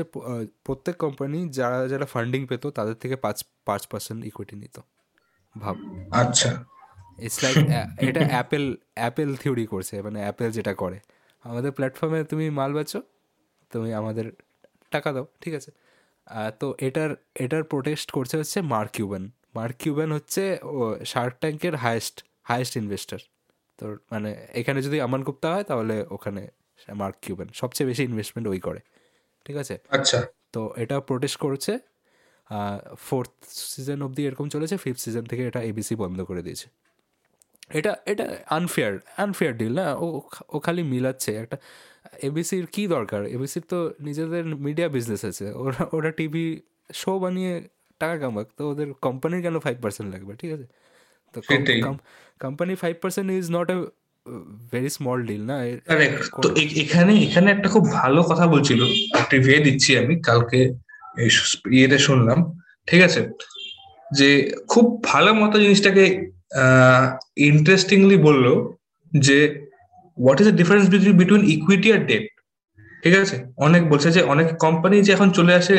প্রত্যেক কোম্পানি যারা যারা ফান্ডিং পেতো তাদের থেকে পাঁচ পাঁচ পার্সেন্ট ইকুইটি নিত। ভাব। আচ্ছা। ইটস লাইক এটা অ্যাপেল অ্যাপেল থিওরি করছে মানে অ্যাপেল যেটা করে। আমাদের প্ল্যাটফর্মে তুমি মাল বেচো তুমি আমাদের টাকা দাও ঠিক আছে? তো এটার এটার প্রোটেস্ট করছে হচ্ছে মার্ক কিউবেন মার্ক কিউবেন হচ্ছে শার্ক ট্যাঙ্কের হায়েস্ট হায়েস্ট ইনভেস্টার তো মানে এখানে যদি আমান গুপ্তা হয় তাহলে ওখানে মার্ক কিউবেন সবচেয়ে বেশি ইনভেস্টমেন্ট ওই করে। ঠিক আছে? আচ্ছা। তো এটা প্রোটেস্ট করছে। ফোর্থ সিজন অবধি এরকম চলেছে ফিফথ সিজন থেকে এটা এবিসি বন্ধ করে দিয়েছে। এটা এটা আনফেয়ার আনফেয়ার ডিল না? ও ও খালি মিলাচ্ছে। একটা এবিসির কি দরকার? এবিসির তো নিজেদের মিডিয়া বিজনেস আছে। ওরা ওরা টিভি শো বানিয়ে টাকা কামাক তো ওদের কোম্পানির কেন ফাইভ পার্সেন্ট লাগবে? ঠিক আছে? তো company five percent is not a very small deal না? তো এখানে এখানে একটা খুব ভালো কথা বলছিল। রিভিউ দিচ্ছি আমি কালকে ইয়েতে শুনলাম ঠিক আছে? যে খুব ভালো মতো জিনিসটাকে ইন্টারেস্টিংলি বলল যে what is the difference between equity R debt ঠিক আছে? অনেক বলছে যে অনেক কোম্পানি যে এখন চলে আসে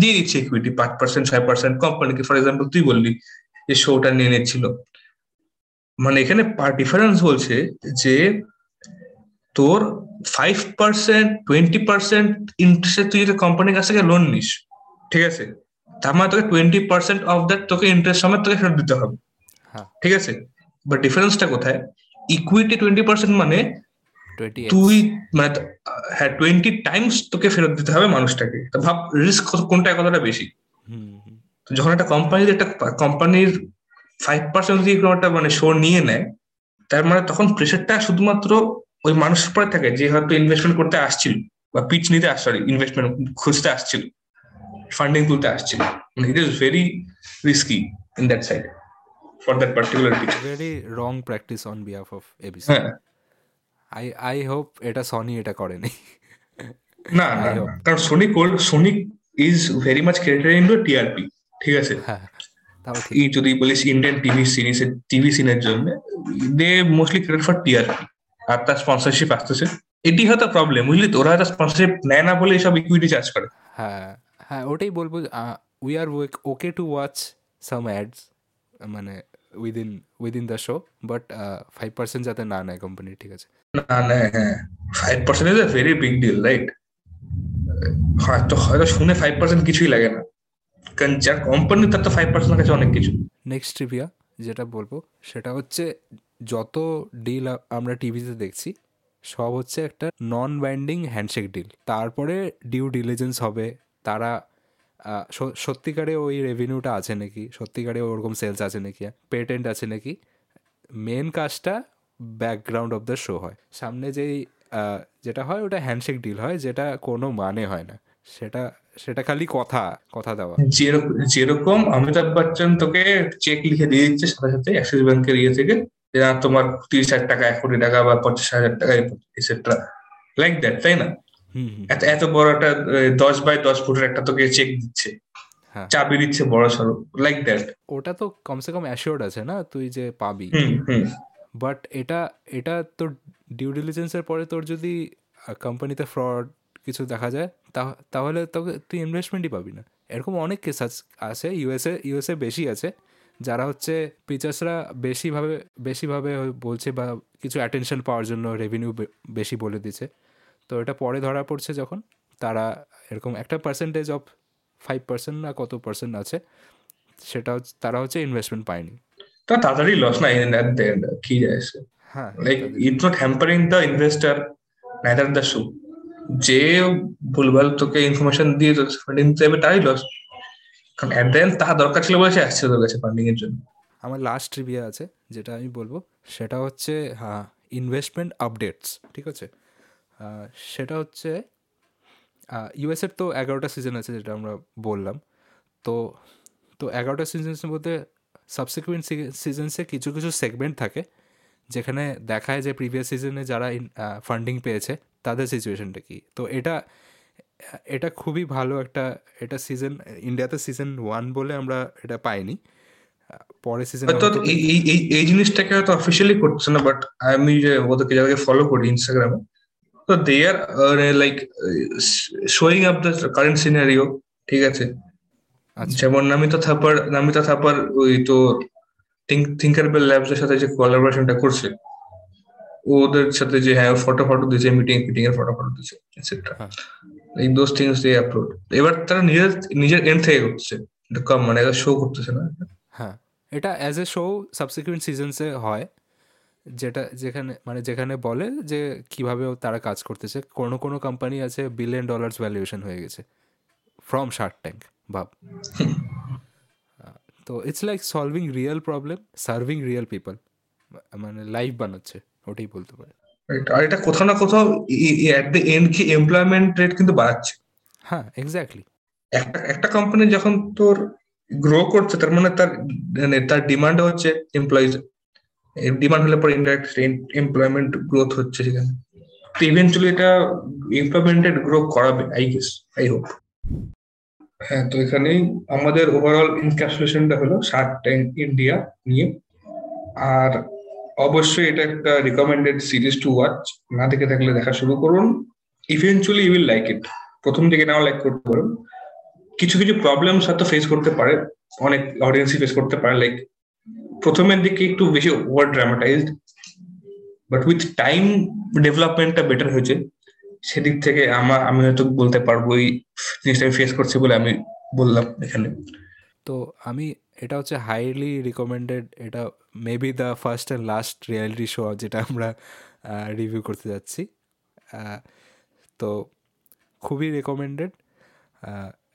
দিয়ে দিচ্ছে ইকুইটি পাঁচ পার্সেন্ট ছয় পার্সেন্ট কোম্পানিকে ফর এক্সাম্পল তুই বললি যে শোটা নিয়ে নিচ্ছিল। মানে এখানে ডিফারেন্স বলছে যে তোর ফাইভ পার্সেন্ট টোয়েন্টি পার্সেন্ট ইন্টারেস্টে তুই যদি কোম্পানির কাছ থেকে লোন নিস ঠিক আছে? তার মানে তোকে টোয়েন্টি পার্সেন্ট অফ দ্যাট তোকে ইন্টারেস্ট সময় তোকে ফেরত দিতে হবে। হ্যাঁ। ঠিক আছে? বাট ডিফারেন্সটা কোথায়? ইকুইটি টোয়েন্টি পার্সেন্ট মানে তুই মানে হ্যাঁ টোয়েন্টি টাইমস তোকে ফেরত দিতে হবে মানুষটাকে। তো ভাব রিস্ক কোনটা কতটা বেশি? যখন একটা কোম্পানির একটা কোম্পানির ফাইভ পার্সেন্ট যদি কোনো একটা মানে শো নিয়ে নেয় তার মানে তখন প্রেশারটা শুধুমাত্র ওই মানুষের পরে থাকে যে হয়তো ইনভেস্টমেন্ট করতে আসছিল বা পিচ নিতে আস সরি ইনভেস্টমেন্ট খুঁজতে আসছিল ফান্ডিং তুলতে আসছিল। মানে it is very risky in that side for that particular pitch very wrong practice on behalf of ABC হ্যাঁ। আই আই হোপ এটা সনি এটা করেনি। না না। কারণ Sony called Sony is very much credited in TRP ঠিক আছে? হ্যাঁ। যদি বলিস ইন্ডিয়ান টিভি সিরিজ টিভি সিনের জন্য they mostly credit for TRP আর তার স্পন্সরশিপ আসতেছে। এটি হয়তো প্রবলেম বুঝলি তো? ওরা হয়তো স্পন্সরশিপ নেয় না বলে এসব ইকুইটি চার্জ করে। হ্যাঁ হ্যাঁ ওটাই বলব we are okay to watch some ads মানে within within the show but five percent যাতে না নেয় কোম্পানি ঠিক আছে? না না হ্যাঁ। Five percent is a very big deal right হয়তো হয়তো শুনে ফাইভ পার্সেন্ট কিছুই লাগে না। যার কোম্পানি তো ফাইভ পার্সেন্ট কাছে অনেক কিছু। নেক্সট ট্রিভিয়া যেটা বলব, সেটা হচ্ছে যত ডিল আমরা টিভিতে দেখছি, সব হচ্ছে একটা নন বাইন্ডিং হ্যান্ডশেক ডিল তারপরে ডিউ ডিলিজেন্স হবে, তারা সত্যিকারে ওই রেভিনিউটা আছে নাকি? সত্যিকারে ওরকম সেলস আছে নাকি? পেটেন্ট আছে নাকি? মেন কাজটা ব্যাকগ্রাউন্ড অফ দ্য শো হয়। সামনে যেই যেটা হয়, ওটা হ্যান্ডশেক ডিল হয়, যেটা কোনো মানে হয় না। সেটা সেটা খালি কথা কথা দেওয়া। যেরকম অমিতাভ বচ্চন তোকে চেক লিখে দিয়ে দিচ্ছে সাথে সাথে অ্যাক্সিস ব্যাংকের ইয়ে থেকে তোমার তিরিশ হাজার টাকা এক কোটি টাকা বা পঞ্চাশ হাজার টাকা এসেট্রা লাইক দ্যাট তাই না? এত এত বড় একটা দশ বাই দশ ফুটের একটা তোকে চেক দিচ্ছে। হ্যাঁ। চাবি দিচ্ছে বড় সড়ো লাইক দ্যাট ওটা তো কমসে কম অ্যাসিওর্ড আছে না? তুই যে পাবি। বাট এটা এটা তোর ডিউ ডিলিজেন্সের পরে তোর যদি কোম্পানিতে ফ্রড কিছু দেখা যায় তাহলে তোকে তুই ইনভেস্টমেন্টই পাবি না। এরকম অনেক কেস আছে ইউএসএ ইউএসএ বেশি আছে যারা হচ্ছে পিচার্সরা বেশিভাবে বেশিভাবে বলছে বা কিছু অ্যাটেনশন পাওয়ার জন্য রেভিনিউ বেশি বলে দিচ্ছে। তো এটা পরে ধরা পড়ছে যখন তারা এরকম একটা পার্সেন্টেজ অফ ফাইভ পার্সেন্ট না কত পার্সেন্ট আছে সেটা তারা হচ্ছে ইনভেস্টমেন্ট পায়নি। তা তাড়াতাড়ি লস না ইন দ্যাট কি যায় হ্যাঁ like it not hampering the investor neither the show যে ভুলভাল তোকে ইনফরমেশন দিয়ে ফান্ডিং হবে তারই লস কারণ অ্যাট দ্য তাহা দরকার ছিল বলে সে আসছে তোর কাছে ফান্ডিং এর জন্য। আমার লাস্ট রিভিউ আছে, যেটা আমি বলব। সেটা হচ্ছে হ্যাঁ ইনভেস্টমেন্ট আপডেটস ঠিক আছে? সেটা হচ্ছে ইউএসের তো এগারোটা সিজন আছে যেটা আমরা বললাম। তো তো এগারোটা সিজনসের মধ্যে সাবসিকুয়েন্ট সিজনসে কিছু কিছু সেগমেন্ট থাকে, যেখানে দেখায় যে প্রিভিয়াস সিজনে যারা ফান্ডিং পেয়েছে তাদের সিচুয়েশনটা কি? তো এটা এটা খুবই ভালো একটা এটা সিজন ইন্ডিয়াতে সিজন ওয়ান বলে আমরা এটা পাইনি। পরে সিজন এই জিনিসটাকে হয়তো অফিসিয়ালি করছে না বাট আমি যে ওদেরকে যাদেরকে ফলো করি ইনস্টাগ্রামে তো they are like showing up the current scenario ঠিক আছে? আচ্ছা। যেমন নামিতা থাপার নামিতা থাপার ওই তো থিঙ্কারবেল ল্যাবস এর সাথে যে কোলাবোরেশনটা করছে। ওদের সাথে যে হ্যাঁ ফটো ফটো দিয়েছে মিটিং মিটিং এর ফটো ফটো দিয়েছে etcetera like those things they upload এবার তারা নিজের নিজের এন্ড থেকে করছে এটা কম মানে শো করতেছে না। হ্যাঁ। এটা অ্যাজ এ শো সাবসিকুয়েন্ট সিজনসে হয়। যেটা যেখানে মানে যেখানে বলে যে কীভাবে তারা কাজ করতেছে। কোনো কোনো কোম্পানি আছে বিলিয়ন ডলার্স ভ্যালুয়েশন হয়ে গেছে। ফ্রম শার্ক ট্যাঙ্ক ভাব। তো it's like solving real problem serving real people মানে লাইফ বানাচ্ছে। ওটাই বলতে পারে। আর এটা কোথাও না কোথাও এট দ্য এন্ড কি এমপ্লয়মেন্ট রেট কিন্তু বাড়াচ্ছে হ্যাঁ এক্স্যাক্টলি একটা একটা কোম্পানি যখন তোর গ্রো করছে তার মানে তার মানে তার ডিমান্ড হচ্ছে এমপ্লয়িজ ডিমান্ড হলে পরে ইনডাইরেক্ট এমপ্লয়মেন্ট গ্রোথ হচ্ছে সেখানে। তো ইভেন্চুয়ালি এটা এমপ্লয়মেন্টেড গ্রো করাবে আই গেস আই হোপ হ্যাঁ তো এখানেই আমাদের ওভারঅল ইনক্যাপসুলেশনটা হলো শার্ক ট্যাঙ্ক ইন্ডিয়া নিয়ে। আর অবশ্যই এটা একটা রিকমেন্ডেড সিরিজ টু ওয়াচ না দেখে থাকলে দেখা শুরু করুন। Eventually you will like it প্রথম দিকে নাও লাইক করতে পারেন কিছু কিছু প্রবলেমস হয়তো ফেস করতে পারে। অনেক অডিয়েন্সই ফেস করতে পারে। লাইক প্রথমের দিকে একটু বেশি over dramatized but with time ডেভেলপমেন্টটা better হয়েছে। সেদিক থেকে আমার আমি হয়তো বলতে পারব এই জিনিসটা আমি ফেস করছি বলে আমি বললাম এখানে। তো আমি এটা হচ্ছে হাইলি রিকমেন্ডেড এটা maybe the first and last reality show যেটা আমরা রিভিউ করতে যাচ্ছি। তো খুবই রেকমেন্ডেড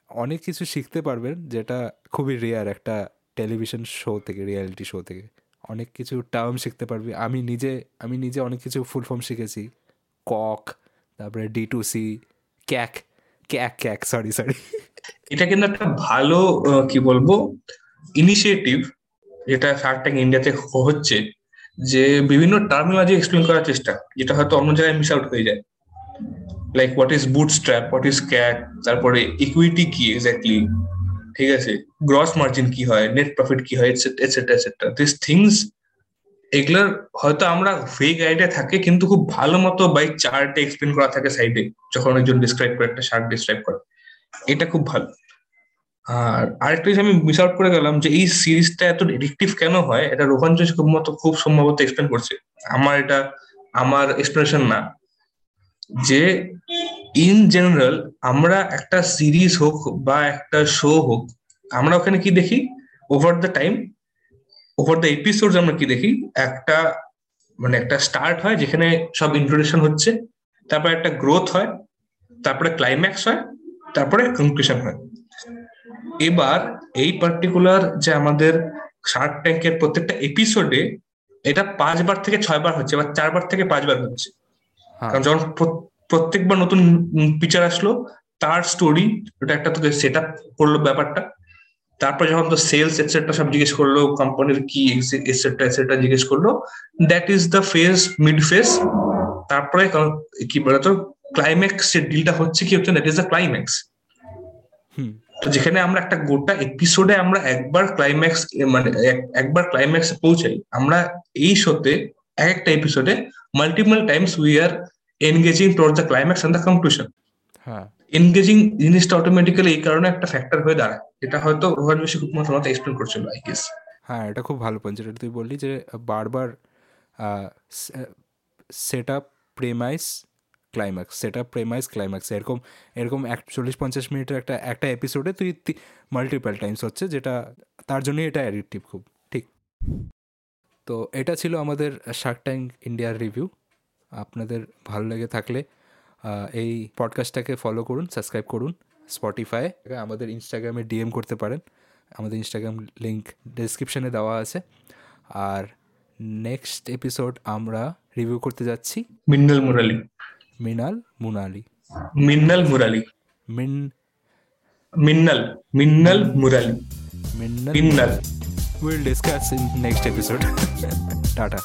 অনেক কিছু শিখতে পারবেন যেটা খুবই রেয়ার একটা টেলিভিশন শো থেকে রিয়ালিটি শো থেকে। অনেক কিছু টার্ম শিখতে পারবি। আমি নিজে আমি নিজে অনেক কিছু ফুল ফর্ম শিখেছি। কক, তারপরে D to C CAC CAC CAC sorry sorry এটা কিন্তু একটা ভালো কি বলব ইনিশিয়েটিভ যেটা শার্ক ট্যাঙ্ক ইন্ডিয়াতে হচ্ছে, যে বিভিন্ন টার্মিনোলজি এক্সপ্লেন করার চেষ্টা, যেটা হয়তো অন্য জায়গায় মিস আউট হয়ে যায়। Like what is bootstrap what is CAC তারপরে ইকুইটি কি এক্স্যাক্টলি ঠিক আছে? গ্রস মার্জিন কি হয় নেট প্রফিট কি হয় এটসেট্রা এটসেট্রা দিস থিংস এগুলোর হয়তো আমরা ফেক আইডিয়া থাকে, কিন্তু খুব ভালো মতো বাই চার্টে এক্সপ্লেন করা থাকে সাইডে যখন একজন ডিসক্রাইব করে, একটা শার্ট ডিসক্রাইব করে। এটা খুব ভালো। আর আরেকটা জিনিস আমি মিস আউট করে গেলাম যে এই সিরিজটা এত এডিকটিভ কেন হয়? এটা রোহাঞ্চ মতো খুব সম্ভবত এক্সপ্লেন করছে। আমার এটা, আমার এক্সপ্লেনেশন না। যে ইন জেনারেল আমরা একটা সিরিজ হোক বা একটা শো হোক, আমরা ওখানে কি দেখি? Over the time over the episode আমরা কি দেখি? একটা মানে একটা স্টার্ট হয় যেখানে সব ইন্ট্রোডাকশন হচ্ছে, তারপরে একটা গ্রোথ হয়, তারপরে ক্লাইম্যাক্স হয়, তারপরে কনক্লুশন হয়। এবার এই পার্টিকুলার যে আমাদের শার্ক ট্যাঙ্কের প্রত্যেকটা এপিসোডে এটা পাঁচবার থেকে ছয়বার হচ্ছে বা চারবার থেকে পাঁচবার হচ্ছে। হ্যাঁ। কারণ যখন প্রত্যেকবার নতুন পিকচার আসলো তার স্টোরি ওটা একটা তোকে সেট আপ করল ব্যাপারটা। তারপর যখন তো সেলস এটসেট্রা সব জিজ্ঞেস করল কোম্পানির কি এটসেট্রা এটসেট্রা জিজ্ঞেস করল that is the phase mid phase তারপরে কি বলতো ক্লাইম্যাক্স যে ডিলটা হচ্ছে কি হচ্ছে দ্যাট ইজ দ্য ক্লাইম্যাক্স যেখানে আমরা একটা গোটা এপিসোডে আমরা একবার ক্লাইম্যাক্স মানে এক- একবার ক্লাইম্যাক্স পৌঁছাই আমরা এই শোতে এক একটা এপিসোডে multiple times we are engaging toward the climax and the conclusion হ্যাঁ। এনগেজিং জিনিসটা অটোমেটিক্যালি এই কারণে একটা ফ্যাক্টর হয়ে দাঁড়ায়। এটা হয়তো রোহান বেশি খুব মতো এক্সপ্লেন করছিল আই গেস হ্যাঁ এটা খুব ভালো পয়েন্ট যেটা তুই বললি যে বারবার set up premise climax set up premise climax এরকম এরকম এক চল্লিশ পঞ্চাশ মিনিটের একটা একটা এপিসোডে তুই মাল্টিপল টাইমস হচ্ছে, যেটা তার জন্যই এটা অ্যাডিকটিভ খুব, ঠিক? তো এটা ছিল আমাদের শার্ক ট্যাঙ্ক ইন্ডিয়ার রিভিউ আপনাদের ভালো লেগে থাকলে এই পডকাস্টটাকে ফলো করুন সাবস্ক্রাইব করুন স্পটিফাই আমাদের ইনস্টাগ্রামে ডিএম করতে পারেন। আমাদের ইনস্টাগ্রাম লিঙ্ক ডেসক্রিপশনে দেওয়া আছে। আর নেক্সট এপিসোড আমরা রিভিউ করতে যাচ্ছি। মিন্নাল মুরালি। মিনাল মুনালি মিন্নাল মুরালি মিন Minnal Minnal Murali Minnal Minnal will discuss in next episode ta-ta